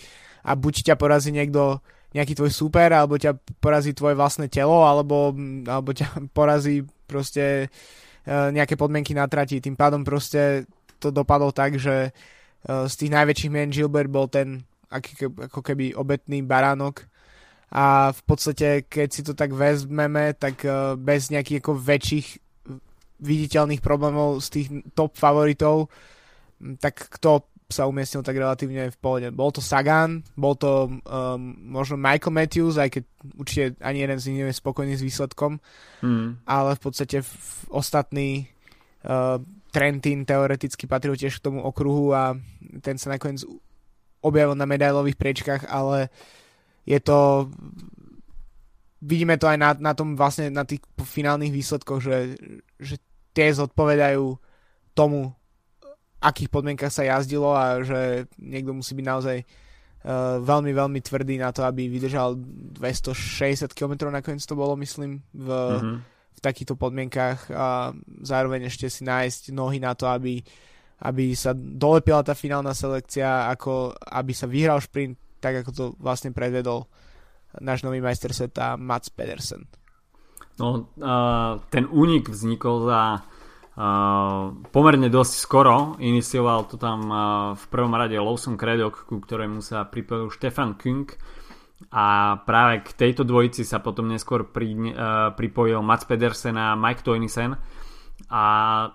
[SPEAKER 2] a buď ťa porazí niekto nejaký tvoj super, alebo ťa porazí tvoje vlastné telo, alebo, alebo ťa [LAUGHS] porazí proste e, nejaké podmienky na trati. Tým pádom proste to dopadlo tak, že e, z tých najväčších mien Gilbert bol ten ako keby obetný baránok a v podstate keď si to tak vezmeme, tak e, bez nejakých ako väčších viditeľných problémov z tých top favoritov, tak kto sa umiestnil tak relatívne v pohode. Bol to Sagan, bol to um, možno Michael Matthews, aj keď určite ani jeden z nich nie je spokojný s výsledkom, mm. ale v podstate v, ostatný uh, Trentin teoreticky patril tiež k tomu okruhu a ten sa nakoniec objavil na medailových priečkách, ale je to vidíme to aj na, na tom vlastne na tých finálnych výsledkoch, že, že tie zodpovedajú tomu, akých podmienkach sa jazdilo a že niekto musí byť naozaj uh, veľmi, veľmi tvrdý na to, aby vydržal 260 km nakoniec to bolo, myslím, v, mm-hmm. v takýchto podmienkach a zároveň ešte si nájsť nohy na to, aby, aby sa dolepila tá finálna selekcia, ako aby sa vyhral šprint, tak ako to vlastne predvedol náš nový majster sveta Mats Pedersen.
[SPEAKER 1] No, uh, ten únik vznikol za Uh, pomerne dosť skoro. Inicioval to tam uh, v prvom rade Lawson Craddock, ku ktorému sa pripojil Stefan Kung a práve k tejto dvojici sa potom neskôr pri, uh, pripojil Mats Pedersen a Mike Toynisen a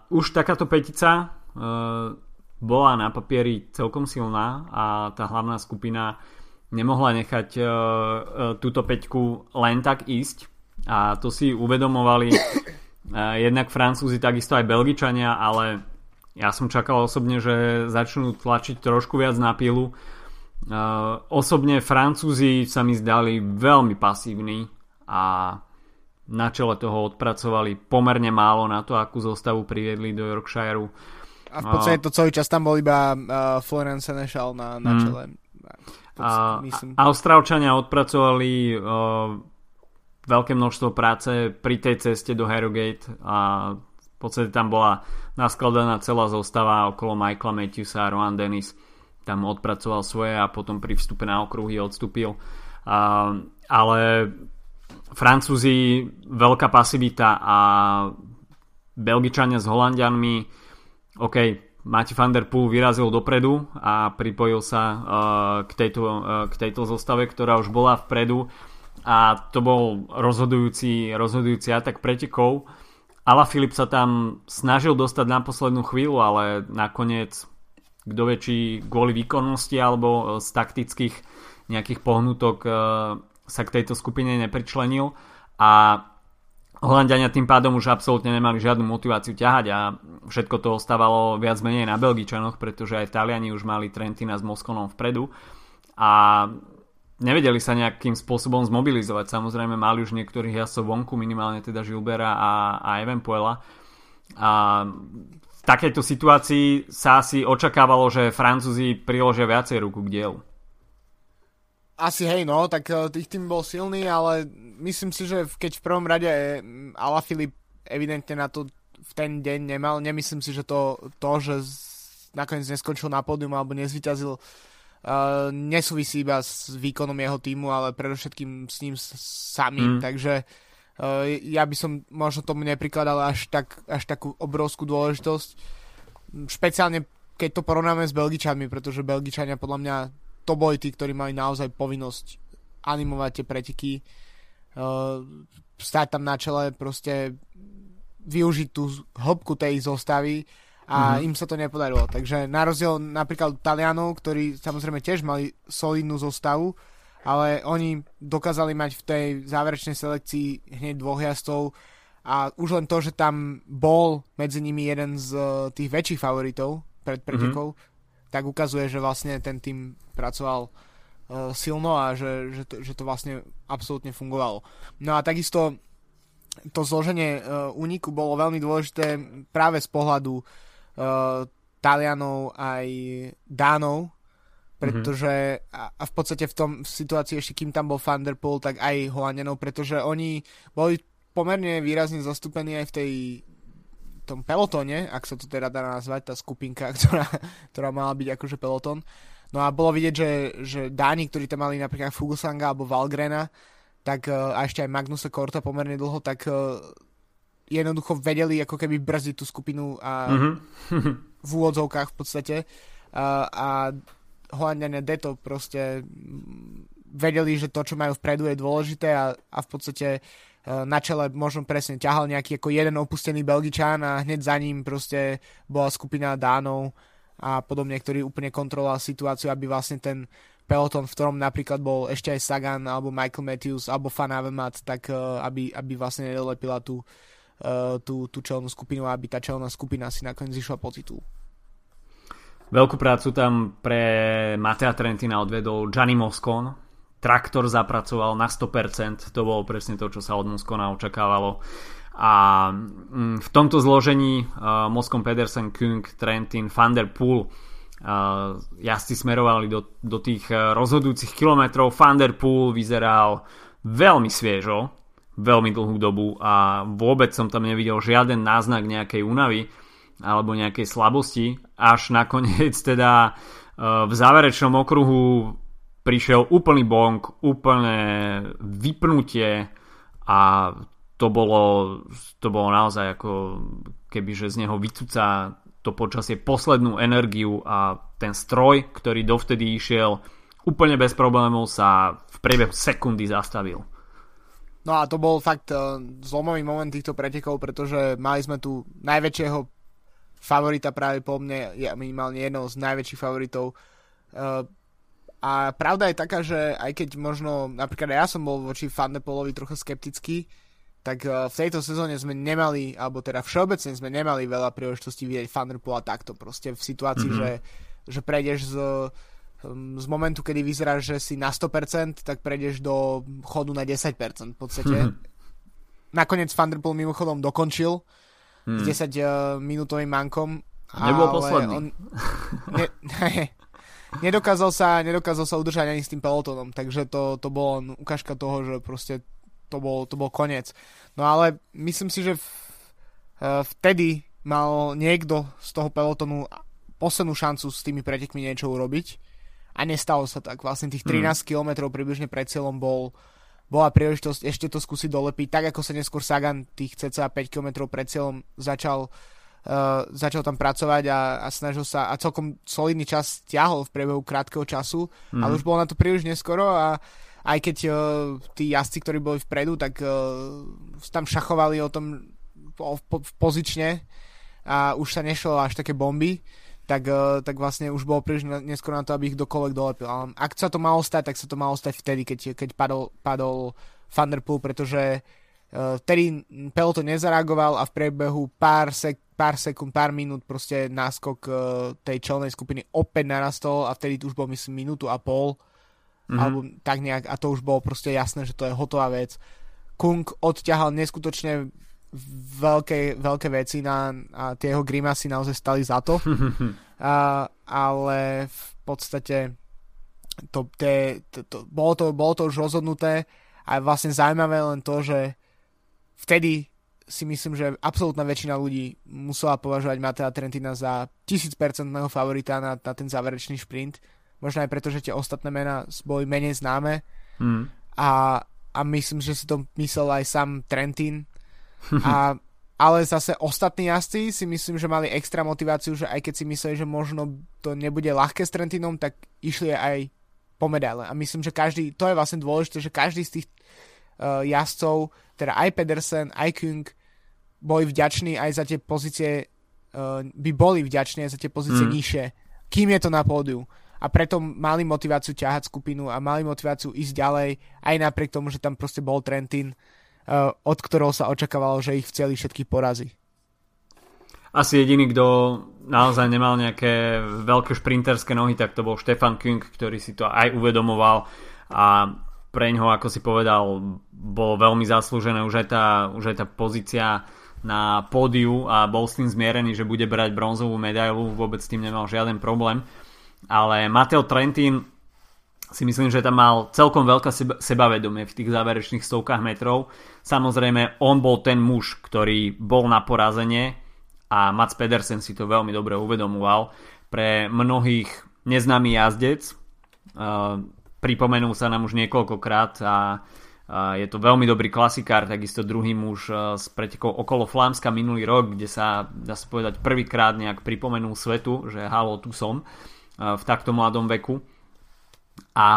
[SPEAKER 1] už takáto petica uh, bola na papieri celkom silná a tá hlavná skupina nemohla nechať uh, uh, túto peťku len tak ísť a to si uvedomovali jednak Francúzi, takisto aj Belgičania, ale ja som čakal osobne, že začnú tlačiť trošku viac na pilu. Osobne Francúzi sa mi zdali veľmi pasívni a na čele toho odpracovali pomerne málo na to, akú zostavu priviedli do Yorkshireu.
[SPEAKER 2] A v podstate to celý čas tam bol iba uh, Florence Seneschal na, na mm. čele.
[SPEAKER 1] A, Austrálčania odpracovali uh, veľké množstvo práce pri tej ceste do Harrogate a v podstate tam bola naskladaná celá zostava okolo Michaela Matthewsa a Rowan Dennis. Tam odpracoval svoje a potom pri vstupe na okruhy odstúpil. A, ale Francúzi veľká pasivita a Belgičania s Holandianmi OK, Mati van der Poel vyrazil dopredu a pripojil sa uh, k, tejto, uh, k tejto zostave, ktorá už bola vpredu a to bol rozhodujúci, rozhodujúci atak pretekov. Ala Filip sa tam snažil dostať na poslednú chvíľu, ale nakoniec kto vie, či kvôli výkonnosti alebo z taktických nejakých pohnutok e, sa k tejto skupine nepričlenil a Holandiania tým pádom už absolútne nemali žiadnu motiváciu ťahať a všetko to ostávalo viac menej na Belgičanoch, pretože aj Taliani už mali Trentina s Moskonom vpredu a nevedeli sa nejakým spôsobom zmobilizovať. Samozrejme mali už niektorých jasov vonku, minimálne teda Žilbera a, a Evenpuela. A v takejto situácii sa asi očakávalo, že Francúzi priložia viacej ruku k dielu.
[SPEAKER 2] Asi hej, no, tak eh, tých tým bol silný, ale myslím si, že keď v prvom rade mm, Filip evidentne na to v ten deň nemal, nemyslím si, že to, to že nakoniec neskončil na pódium alebo nezvyťazil uh, nesúvisí iba s výkonom jeho týmu, ale predovšetkým s ním samým, mm. takže uh, ja by som možno tomu neprikladal až, tak, až takú obrovskú dôležitosť, špeciálne keď to porovnáme s Belgičanmi, pretože Belgičania podľa mňa to boli tí, ktorí mali naozaj povinnosť animovať tie preteky, uh, stáť tam na čele, proste využiť tú hĺbku tej zostavy a mm-hmm. im sa to nepodarilo. Takže na rozdiel napríklad Talianov, ktorí samozrejme tiež mali solidnú zostavu, ale oni dokázali mať v tej záverečnej selekcii hneď dvoch jazdov a už len to, že tam bol medzi nimi jeden z uh, tých väčších favoritov pred pretekou, mm-hmm. tak ukazuje, že vlastne ten tým pracoval uh, silno a že, že, to, že to vlastne absolútne fungovalo. No a takisto to zloženie uh, úniku bolo veľmi dôležité práve z pohľadu uh, Talianov aj Dánov, pretože a, a v podstate v tom v situácii ešte kým tam bol Thunderpool, tak aj Holandianov, pretože oni boli pomerne výrazne zastúpení aj v tej tom pelotone, ak sa to teda dá nazvať, tá skupinka, [LAUGHS] ktorá, ktorá mala byť akože peloton. No a bolo vidieť, že, že Dáni, ktorí tam mali napríklad Fuglsanga alebo Valgrena, tak a ešte aj Magnusa Korta pomerne dlho, tak jednoducho vedeli ako keby brzdiť tú skupinu a mm-hmm. v úvodzovkách v podstate a, a Holandiania Deto proste vedeli, že to, čo majú vpredu je dôležité a, a v podstate e, na čele možno presne ťahal nejaký ako jeden opustený Belgičan a hneď za ním proste bola skupina Dánov a podobne, ktorý úplne kontroloval situáciu, aby vlastne ten peloton, v ktorom napríklad bol ešte aj Sagan alebo Michael Matthews alebo Van Avermaet, tak e, aby, aby vlastne nedolepila tú, uh, tú, tú čelnú skupinu, aby tá čelná skupina si nakoniec išla po titul.
[SPEAKER 1] Veľkú prácu tam pre Matea Trentina odvedol Gianni Moscon, traktor zapracoval na 100%, to bolo presne to, čo sa od Muskona očakávalo. A mm, v tomto zložení uh, Moskom Pedersen, Kung, Trentin, Van der Poel uh, jazdci smerovali do, do tých rozhodujúcich kilometrov. Van der Poel vyzeral veľmi sviežo, veľmi dlhú dobu a vôbec som tam nevidel žiaden náznak nejakej únavy alebo nejakej slabosti, až nakoniec [LAUGHS] teda v záverečnom okruhu prišiel úplný bonk, úplné vypnutie a to bolo, to bolo naozaj ako keby, že z neho vycúca to počasie poslednú energiu a ten stroj, ktorý dovtedy išiel úplne bez problémov sa v priebehu sekundy zastavil.
[SPEAKER 2] No a to bol fakt uh, zlomový moment týchto pretekov, pretože mali sme tu najväčšieho favorita práve po mne, ja minimálne jednou z najväčších favoritov uh, a pravda je taká, že aj keď možno, napríklad ja som bol voči Fandepolovi trochu skeptický, tak eh, v tejto sezóne sme nemali, alebo teda všeobecne sme nemali veľa príležitostí vidieť Thunderpoola takto, proste v situácii, mm-hmm. že, že prejdeš z, z momentu, kedy vyzeráš, že si na 100%, tak prejdeš do chodu na 10% v podstate. Mm-hmm. Nakoniec Thunderpool mimochodom dokončil mm. s 10 uh, eh, minútovým mankom.
[SPEAKER 1] Nebol posledný. On,
[SPEAKER 2] ne, ne, [LAUGHS] nedokázal sa, nedokázal sa udržať ani s tým pelotónom, takže to, to bolo ukážka toho, že proste to bol, to bol koniec. No ale myslím si, že v, uh, vtedy mal niekto z toho pelotonu poslednú šancu s tými pretekmi niečo urobiť a nestalo sa tak. Vlastne tých 13 mm. km približne pred cieľom bol, bola príležitosť ešte to skúsiť dolepiť, tak ako sa neskôr Sagan tých cca 5 km pred cieľom začal uh, začal tam pracovať a, a snažil sa a celkom solidný čas stiahol v priebehu krátkeho času, mm. ale už bolo na to príliš neskoro a aj keď uh, tí jazdci, ktorí boli vpredu, tak uh, tam šachovali o tom po, po, pozične a už sa nešlo až také bomby, tak, uh, tak vlastne už bolo príliš neskoro na to, aby ich dokoľvek dolepil. Ale ak sa to malo stať, tak sa to malo stať vtedy, keď, keď padol, padol Thunderpool, pretože uh, vtedy peloton nezareagoval a v priebehu pár sek pár sekúnd, pár minút proste náskok uh, tej čelnej skupiny opäť narastol a vtedy už bol myslím minútu a pol mm-hmm. alebo tak nejak a to už bolo proste jasné, že to je hotová vec. Kung odťahal neskutočne veľké, veľké veci na, a tie jeho grimasy naozaj stali za to. [LAUGHS] a, ale v podstate to, te, to, to, bolo, to, bolo to už rozhodnuté a vlastne zaujímavé len to, že vtedy si myslím, že absolútna väčšina ľudí musela považovať Matea Trentina za 1000% favorita na, na ten záverečný šprint. Možno aj preto, že tie ostatné mená boli menej známe. Mm. A, a myslím, že si to myslel aj sám Trentin. A, ale zase ostatní jazdci si myslím, že mali extra motiváciu, že aj keď si mysleli, že možno to nebude ľahké s Trentinom, tak išli aj po medaile. A myslím, že každý, to je vlastne dôležité, že každý z tých uh, jazdcov, teda aj Pedersen, aj Kung, boli vďační aj za tie pozície, uh, by boli vďační aj za tie pozície mm. nižšie, kým je to na pódiu. A preto mali motiváciu ťahať skupinu a mali motiváciu ísť ďalej, aj napriek tomu, že tam proste bol Trentin, od ktorého sa očakávalo, že ich v celý všetky porazí.
[SPEAKER 1] Asi jediný, kto naozaj nemal nejaké veľké šprinterské nohy, tak to bol Stefan Küng, ktorý si to aj uvedomoval a pre ňoho, ako si povedal, bolo veľmi zaslúžené už aj tá, už aj tá pozícia na pódiu a bol s tým zmierený, že bude brať bronzovú medailu, vôbec s tým nemal žiaden problém. Ale Mateo Trentin si myslím, že tam mal celkom veľké sebavedomie v tých záverečných stovkách metrov. Samozrejme, on bol ten muž, ktorý bol na porazenie a Mats Pedersen si to veľmi dobre uvedomoval. Pre mnohých neznámy jazdec, uh, pripomenul sa nám už niekoľkokrát a je to veľmi dobrý klasikár, takisto druhý muž s e, pretekou okolo Flámska minulý rok, kde sa, dá sa povedať, prvýkrát nejak pripomenul svetu, že halo, tu som e, v takto mladom veku. A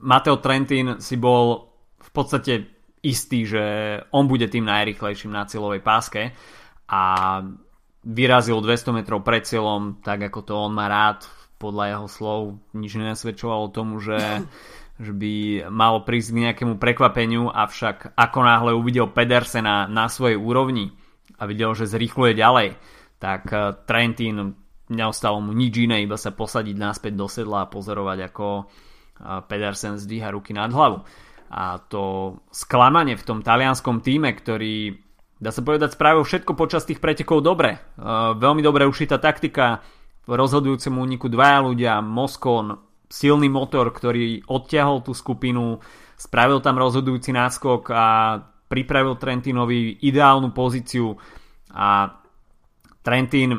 [SPEAKER 1] Mateo Trentin si bol v podstate istý, že on bude tým najrychlejším na cieľovej páske a vyrazil 200 metrov pred cieľom, tak ako to on má rád, podľa jeho slov nič nenasvedčovalo tomu, že [LAUGHS] že by malo prísť k nejakému prekvapeniu, avšak ako náhle uvidel Pedersena na svojej úrovni a videl, že zrýchluje ďalej, tak eh, Trentin neostalo mu nič iné, iba sa posadiť naspäť do sedla a pozorovať, ako Pedersen zdvíha ruky nad hlavu. A to sklamanie v tom talianskom týme, ktorý dá sa povedať, spravil všetko počas tých pretekov dobre. Veľmi dobre ušitá taktika, v rozhodujúcem úniku dvaja ľudia, Moskon, silný motor, ktorý odtiahol tú skupinu, spravil tam rozhodujúci náskok a pripravil Trentinovi ideálnu pozíciu a Trentin,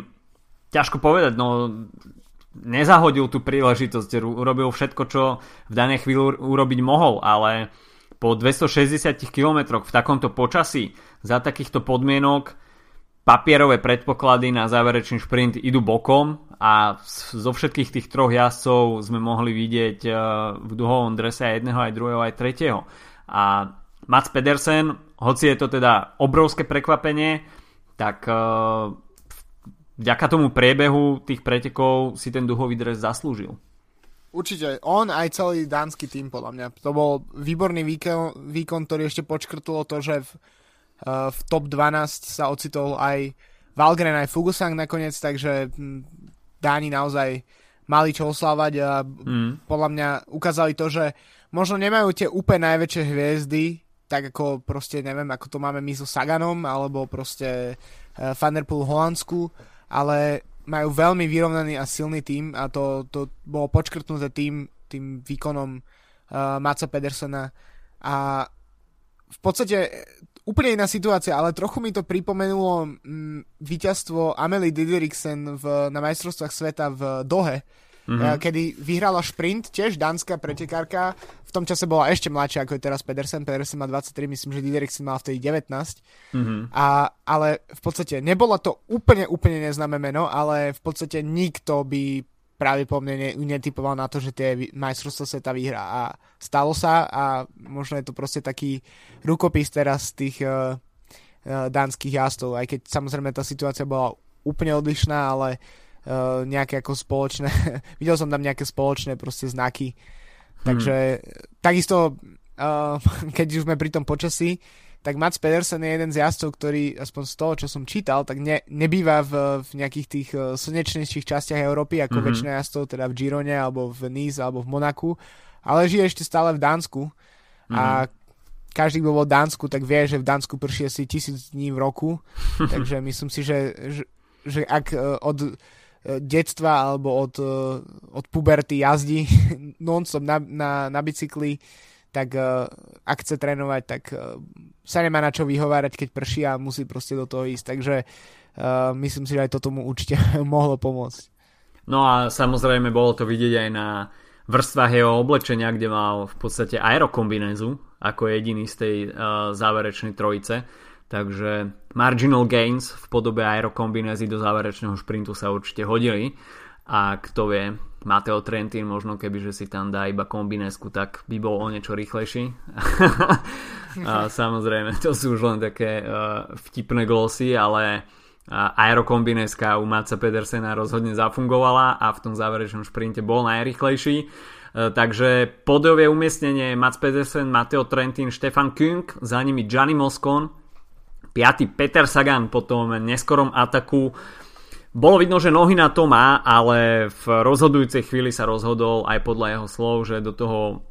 [SPEAKER 1] ťažko povedať, no nezahodil tú príležitosť, urobil všetko, čo v danej chvíli urobiť mohol, ale po 260 km v takomto počasí za takýchto podmienok papierové predpoklady na záverečný šprint idú bokom a zo všetkých tých troch jazdcov sme mohli vidieť e, v duhovom drese aj jedného, aj druhého, aj tretieho. A Mats Pedersen, hoci je to teda obrovské prekvapenie, tak e, vďaka tomu priebehu tých pretekov si ten duhový dres zaslúžil.
[SPEAKER 2] Určite, on aj celý dánsky tým podľa mňa. To bol výborný výkon, výkon ktorý ešte počkrtulo to, že v Eh, v top 12 sa ocitol aj Valgren aj Fugusang nakoniec, takže hm, Dáni naozaj mali čo oslávať a mm. podľa mňa ukázali to, že možno nemajú tie úplne najväčšie hviezdy, tak ako proste neviem, ako to máme my so Saganom, alebo proste uh, Van v Holandsku, ale majú veľmi vyrovnaný a silný tým a to, to bolo počkrtnuté tým, tým výkonom uh, Maca Pedersona a v podstate úplne iná situácia, ale trochu mi to pripomenulo mm, víťazstvo Amelie Dideriksen v, na majstrovstvách sveta v Dohe, mm-hmm. kedy vyhrala šprint, tiež dánska pretekárka, v tom čase bola ešte mladšia ako je teraz Pedersen, Pedersen má 23, myslím, že Dideriksen mal vtedy 19, mm-hmm. a, ale v podstate nebolo to úplne, úplne neznáme meno, ale v podstate nikto by pravdepodobne netypoval na to, že tie majstrovstvá sveta vyhrá a stalo sa a možno je to proste taký rukopis teraz tých uh, uh, dánskych jazdov, aj keď samozrejme tá situácia bola úplne odlišná, ale uh, nejaké ako spoločné, [LAUGHS] videl som tam nejaké spoločné proste znaky, takže hmm. takisto uh, [LAUGHS] keď už sme pri tom počasí, tak Mats Pedersen je jeden z jazdcov, ktorý, aspoň z toho, čo som čítal, tak ne, nebýva v, v nejakých tých uh, slnečnejších častiach Európy, ako mm-hmm. väčšina jazdcov, teda v Girone, alebo v Nice, alebo v Monaku, ale žije ešte stále v Dánsku. Mm-hmm. A mhm. každý, kto bol v Dánsku, tak vie, že v Dánsku prší asi tisíc dní v roku, [LAUGHS] takže myslím si, že, že, že ak uh, od uh, detstva alebo od, uh, od puberty jazdí [LAUGHS] non-stop na, na, na bicykli, tak uh, ak chce trénovať, tak uh, sa nemá na čo vyhovárať, keď prší a musí proste do toho ísť. Takže myslím si, že aj to tomu určite [LAUGHS] mohlo pomôcť.
[SPEAKER 1] No a samozrejme bolo to vidieť aj na vrstvách jeho oblečenia, kde mal v podstate aerokombinézu ako jediný z tej uh, záverečnej trojice. Takže marginal gains v podobe aerokombinézy do záverečného šprintu sa určite hodili. A kto vie, Mateo Trentin možno keby, že si tam dá iba kombinesku, tak by bol o niečo rýchlejší. [LAUGHS] a samozrejme, to sú už len také uh, vtipné glosy, ale uh, aerokombineska u Matsa Pedersena rozhodne zafungovala a v tom záverečnom šprinte bol najrychlejší. Uh, takže podové umiestnenie Mats Pedersen, Mateo Trentin, Stefan Künk, za nimi Gianni Moscon, 5. Peter Sagan po tom neskorom ataku bolo vidno, že nohy na to má, ale v rozhodujúcej chvíli sa rozhodol aj podľa jeho slov, že do toho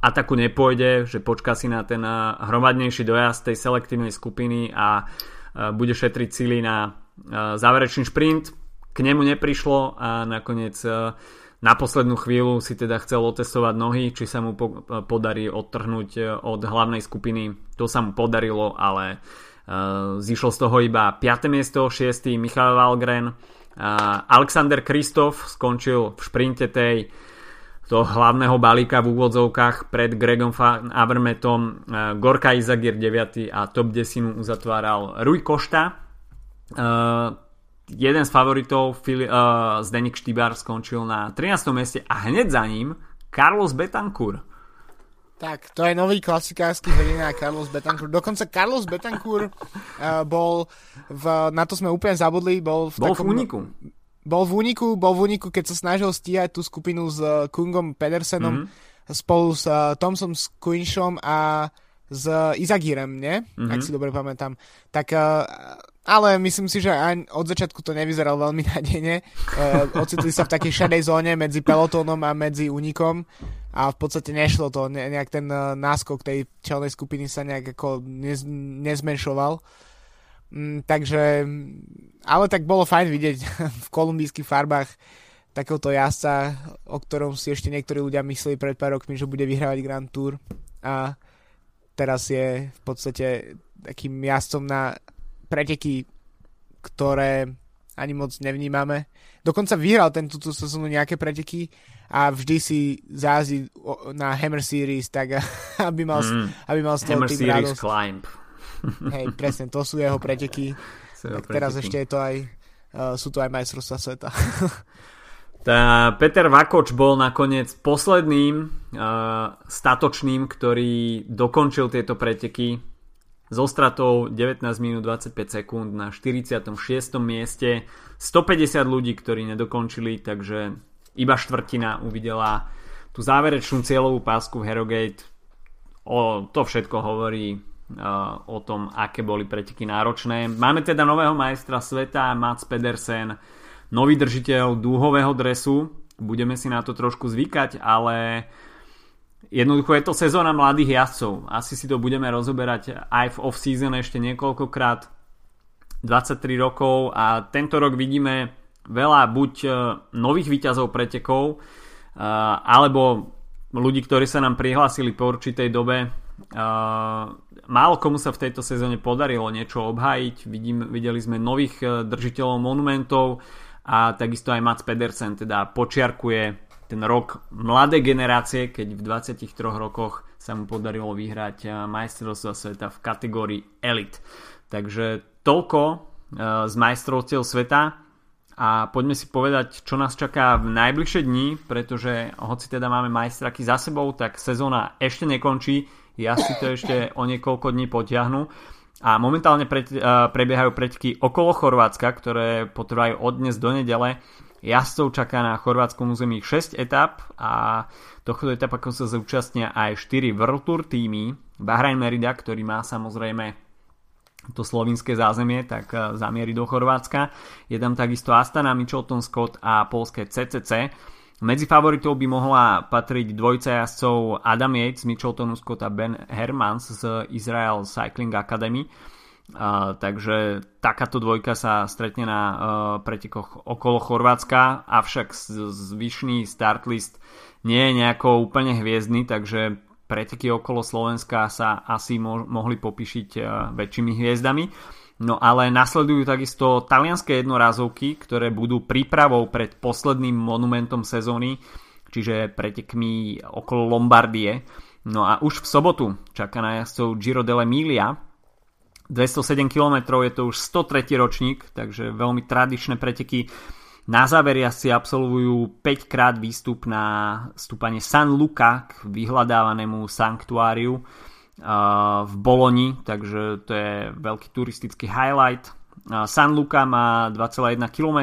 [SPEAKER 1] ataku nepôjde, že počká si na ten hromadnejší dojazd tej selektívnej skupiny a bude šetriť síly na záverečný šprint. K nemu neprišlo a nakoniec na poslednú chvíľu si teda chcel otestovať nohy, či sa mu podarí odtrhnúť od hlavnej skupiny. To sa mu podarilo, ale Eh, zišlo z toho iba 5. miesto, 6. Michal Valgren. Eh, Alexander Kristof skončil v šprinte tej toho hlavného balíka v úvodzovkách pred Gregom Avermetom. Eh, Gorka Izagir 9. a top 10 uzatváral Rui Košta. Jeden z favoritov Zdenik Štýbar skončil na 13. mieste a hneď za ním Carlos Betancourt
[SPEAKER 2] tak, to je nový klasikársky hrdina Carlos Betancourt. Dokonca Carlos Betancourt uh, bol v, na to sme úplne zabudli, bol v
[SPEAKER 1] bol takom, v úniku.
[SPEAKER 2] Bol v úniku, bol v úniku, keď sa snažil stíhať tú skupinu s uh, Kungom Pedersenom mm-hmm. spolu s uh, Thomsom Quinshom a s Izagirem, nie? Mm-hmm. Ak si dobre pamätám. Tak, uh, ale myslím si, že aj od začiatku to nevyzeral veľmi nádejne. Uh, ocitli sa v takej šedej zóne medzi pelotónom a medzi únikom a v podstate nešlo to, ne, nejak ten uh, náskok tej čelnej skupiny sa nejak ako nez, nezmenšoval. Mm, takže, ale tak bolo fajn vidieť [LAUGHS] v kolumbijských farbách takéhoto jazdca, o ktorom si ešte niektorí ľudia mysleli pred pár rokmi, že bude vyhrávať Grand Tour a teraz je v podstate takým jazdcom na preteky, ktoré ani moc nevnímame. Dokonca vyhral ten túto sezónu nejaké preteky a vždy si zázi na Hammer Series, tak [LAUGHS] aby mal, mm, aby mal z toho
[SPEAKER 1] tým radosť. Climb. [LAUGHS]
[SPEAKER 2] Hej, presne, to sú jeho preteky. [LAUGHS] tak preteky. teraz ešte je to aj, uh, sú to aj majstrovstvá sveta.
[SPEAKER 1] Tá Peter Vakoč bol nakoniec posledným uh, statočným, ktorý dokončil tieto preteky so stratou 19 minút 25 sekúnd na 46. mieste. 150 ľudí, ktorí nedokončili, takže iba štvrtina uvidela tú záverečnú cieľovú pásku v Harrogate. O, to všetko hovorí uh, o tom, aké boli preteky náročné. Máme teda nového majstra sveta, Mats Pedersen, nový držiteľ dúhového dresu. Budeme si na to trošku zvykať, ale jednoducho je to sezóna mladých jazdcov. Asi si to budeme rozoberať aj v off-season ešte niekoľkokrát. 23 rokov a tento rok vidíme veľa buď e, nových výťazov pretekov, e, alebo ľudí, ktorí sa nám prihlásili po určitej dobe. E, málo komu sa v tejto sezóne podarilo niečo obhájiť. Vidím, videli sme nových držiteľov monumentov, a takisto aj Mats Pedersen teda počiarkuje ten rok mladé generácie, keď v 23 rokoch sa mu podarilo vyhrať eh, majstrovstvo sveta v kategórii Elite. Takže toľko eh, z majstrovstiev sveta a poďme si povedať, čo nás čaká v najbližšie dni, pretože hoci teda máme majstraky za sebou, tak sezóna ešte nekončí, ja si to ešte o niekoľko dní potiahnu a momentálne pre, uh, prebiehajú preteky okolo Chorvátska, ktoré potrvajú od dnes do nedele. Jazdcov čaká na chorvátskom území 6 etap a tohto etap ako sa zúčastnia aj 4 World Tour týmy. Bahrain Merida, ktorý má samozrejme to slovinské zázemie, tak uh, zamierí do Chorvátska. Je tam takisto Astana, Mitchelton Scott a polské CCC. Medzi favoritov by mohla patriť dvojca jazdcov Adam Yates, Mitchelton Scott a Ben Hermans z Israel Cycling Academy. Uh, takže takáto dvojka sa stretne na uh, pretekoch okolo Chorvátska, avšak zvyšný start list nie je nejako úplne hviezdny, takže preteky okolo Slovenska sa asi mo- mohli popíšiť uh, väčšími hviezdami. No ale nasledujú takisto talianské jednorázovky, ktoré budú prípravou pred posledným monumentom sezóny, čiže pretekmi okolo Lombardie. No a už v sobotu čaká na jazdcov Giro dell'Emilia. 207 km je to už 103. ročník, takže veľmi tradičné preteky. Na záver jazdci absolvujú 5 krát výstup na stúpanie San Luca k vyhľadávanému sanktuáriu v Boloni, takže to je veľký turistický highlight. San Luca má 2,1 km,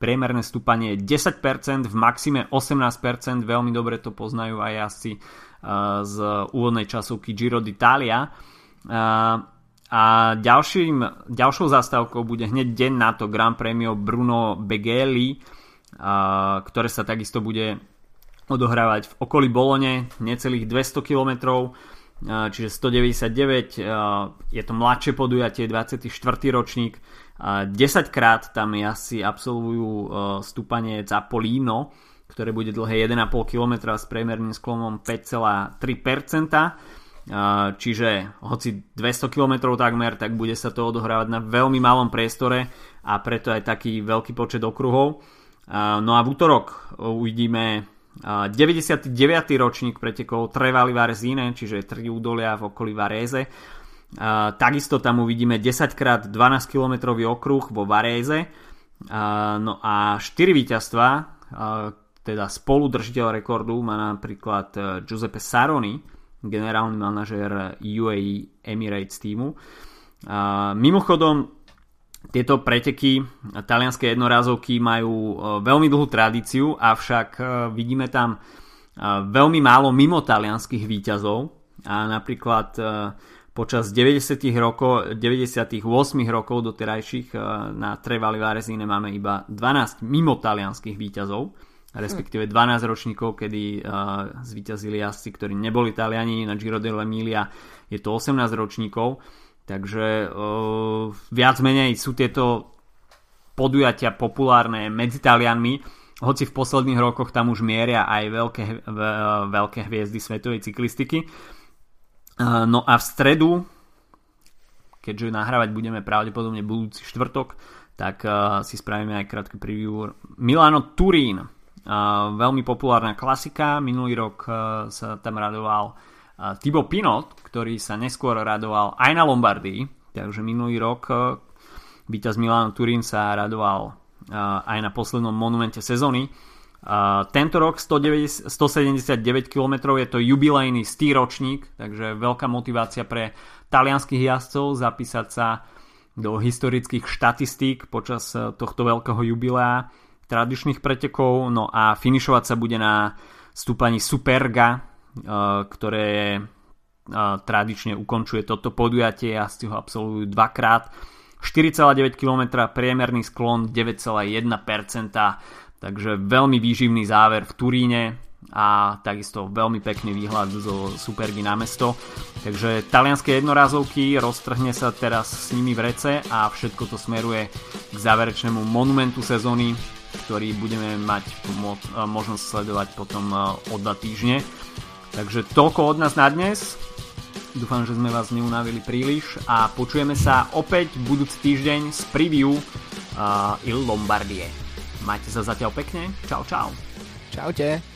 [SPEAKER 1] priemerné stúpanie je 10%, v maxime 18%, veľmi dobre to poznajú aj jazdci z úvodnej časovky Giro d'Italia. A ďalším, ďalšou zastávkou bude hneď deň na to Grand Premio Bruno Begeli, ktoré sa takisto bude odohrávať v okolí Bolone, necelých 200 kilometrov čiže 199, je to mladšie podujatie, 24. ročník, 10 krát tam asi absolvujú stúpanie Zapolino, ktoré bude dlhé 1,5 km s priemerným sklonom 5,3%. Čiže hoci 200 km takmer, tak bude sa to odohrávať na veľmi malom priestore a preto aj taký veľký počet okruhov. No a v útorok uvidíme 99. ročník pretekov Trevali Varesine, čiže tri údolia v okolí Varese. Takisto tam uvidíme 10 krát 12 km okruh vo Varese. No a 4 víťazstva, teda spoludržiteľ rekordu má napríklad e, Giuseppe Saroni, generálny manažér UAE Emirates týmu. Mimochodom, tieto preteky talianské jednorázovky majú e, veľmi dlhú tradíciu, avšak e, vidíme tam e, veľmi málo mimo talianských výťazov a napríklad počas 90. rokov, 98 rokov doterajších na Trevali Varesine máme iba 12 mimo talianských výťazov respektíve 12 ročníkov, kedy uh, zvíťazili jazdci, ktorí neboli Taliani na Giro dell'Emilia, je to 18 ročníkov, takže uh, viac menej sú tieto podujatia populárne medzi Talianmi, hoci v posledných rokoch tam už mieria aj veľké, veľké hviezdy svetovej cyklistiky. No a v stredu, keďže nahrávať budeme pravdepodobne budúci štvrtok, tak si spravíme aj krátky preview Milano Turín veľmi populárna klasika. Minulý rok uh, sa tam radoval uh, Thibaut Pinot, ktorý sa neskôr radoval aj na Lombardii. Takže minulý rok uh, víťaz Milano Turín sa radoval aj na poslednom monumente sezóny. Tento rok 179 km je to jubilejný stýročník, takže veľká motivácia pre talianských jazdcov zapísať sa do historických štatistík počas tohto veľkého jubilea tradičných pretekov, no a finišovať sa bude na stúpaní Superga, eh, ktoré eh, tradične ukončuje toto podujatie, asi ho absolvujú dvakrát. 4,9 km, priemerný sklon 9,1%, takže veľmi výživný záver v Turíne a takisto veľmi pekný výhľad zo Supergy na mesto. Takže talianské jednorázovky roztrhne sa teraz s nimi v rece a všetko to smeruje k záverečnému monumentu sezóny ktorý budeme mať možnosť sledovať potom o dva týždne. Takže toľko od nás na dnes. Dúfam, že sme vás neunavili príliš a počujeme sa opäť budúci týždeň z preview uh, Il Lombardie. Majte sa zatiaľ pekne. Čau, čau.
[SPEAKER 2] Čaute.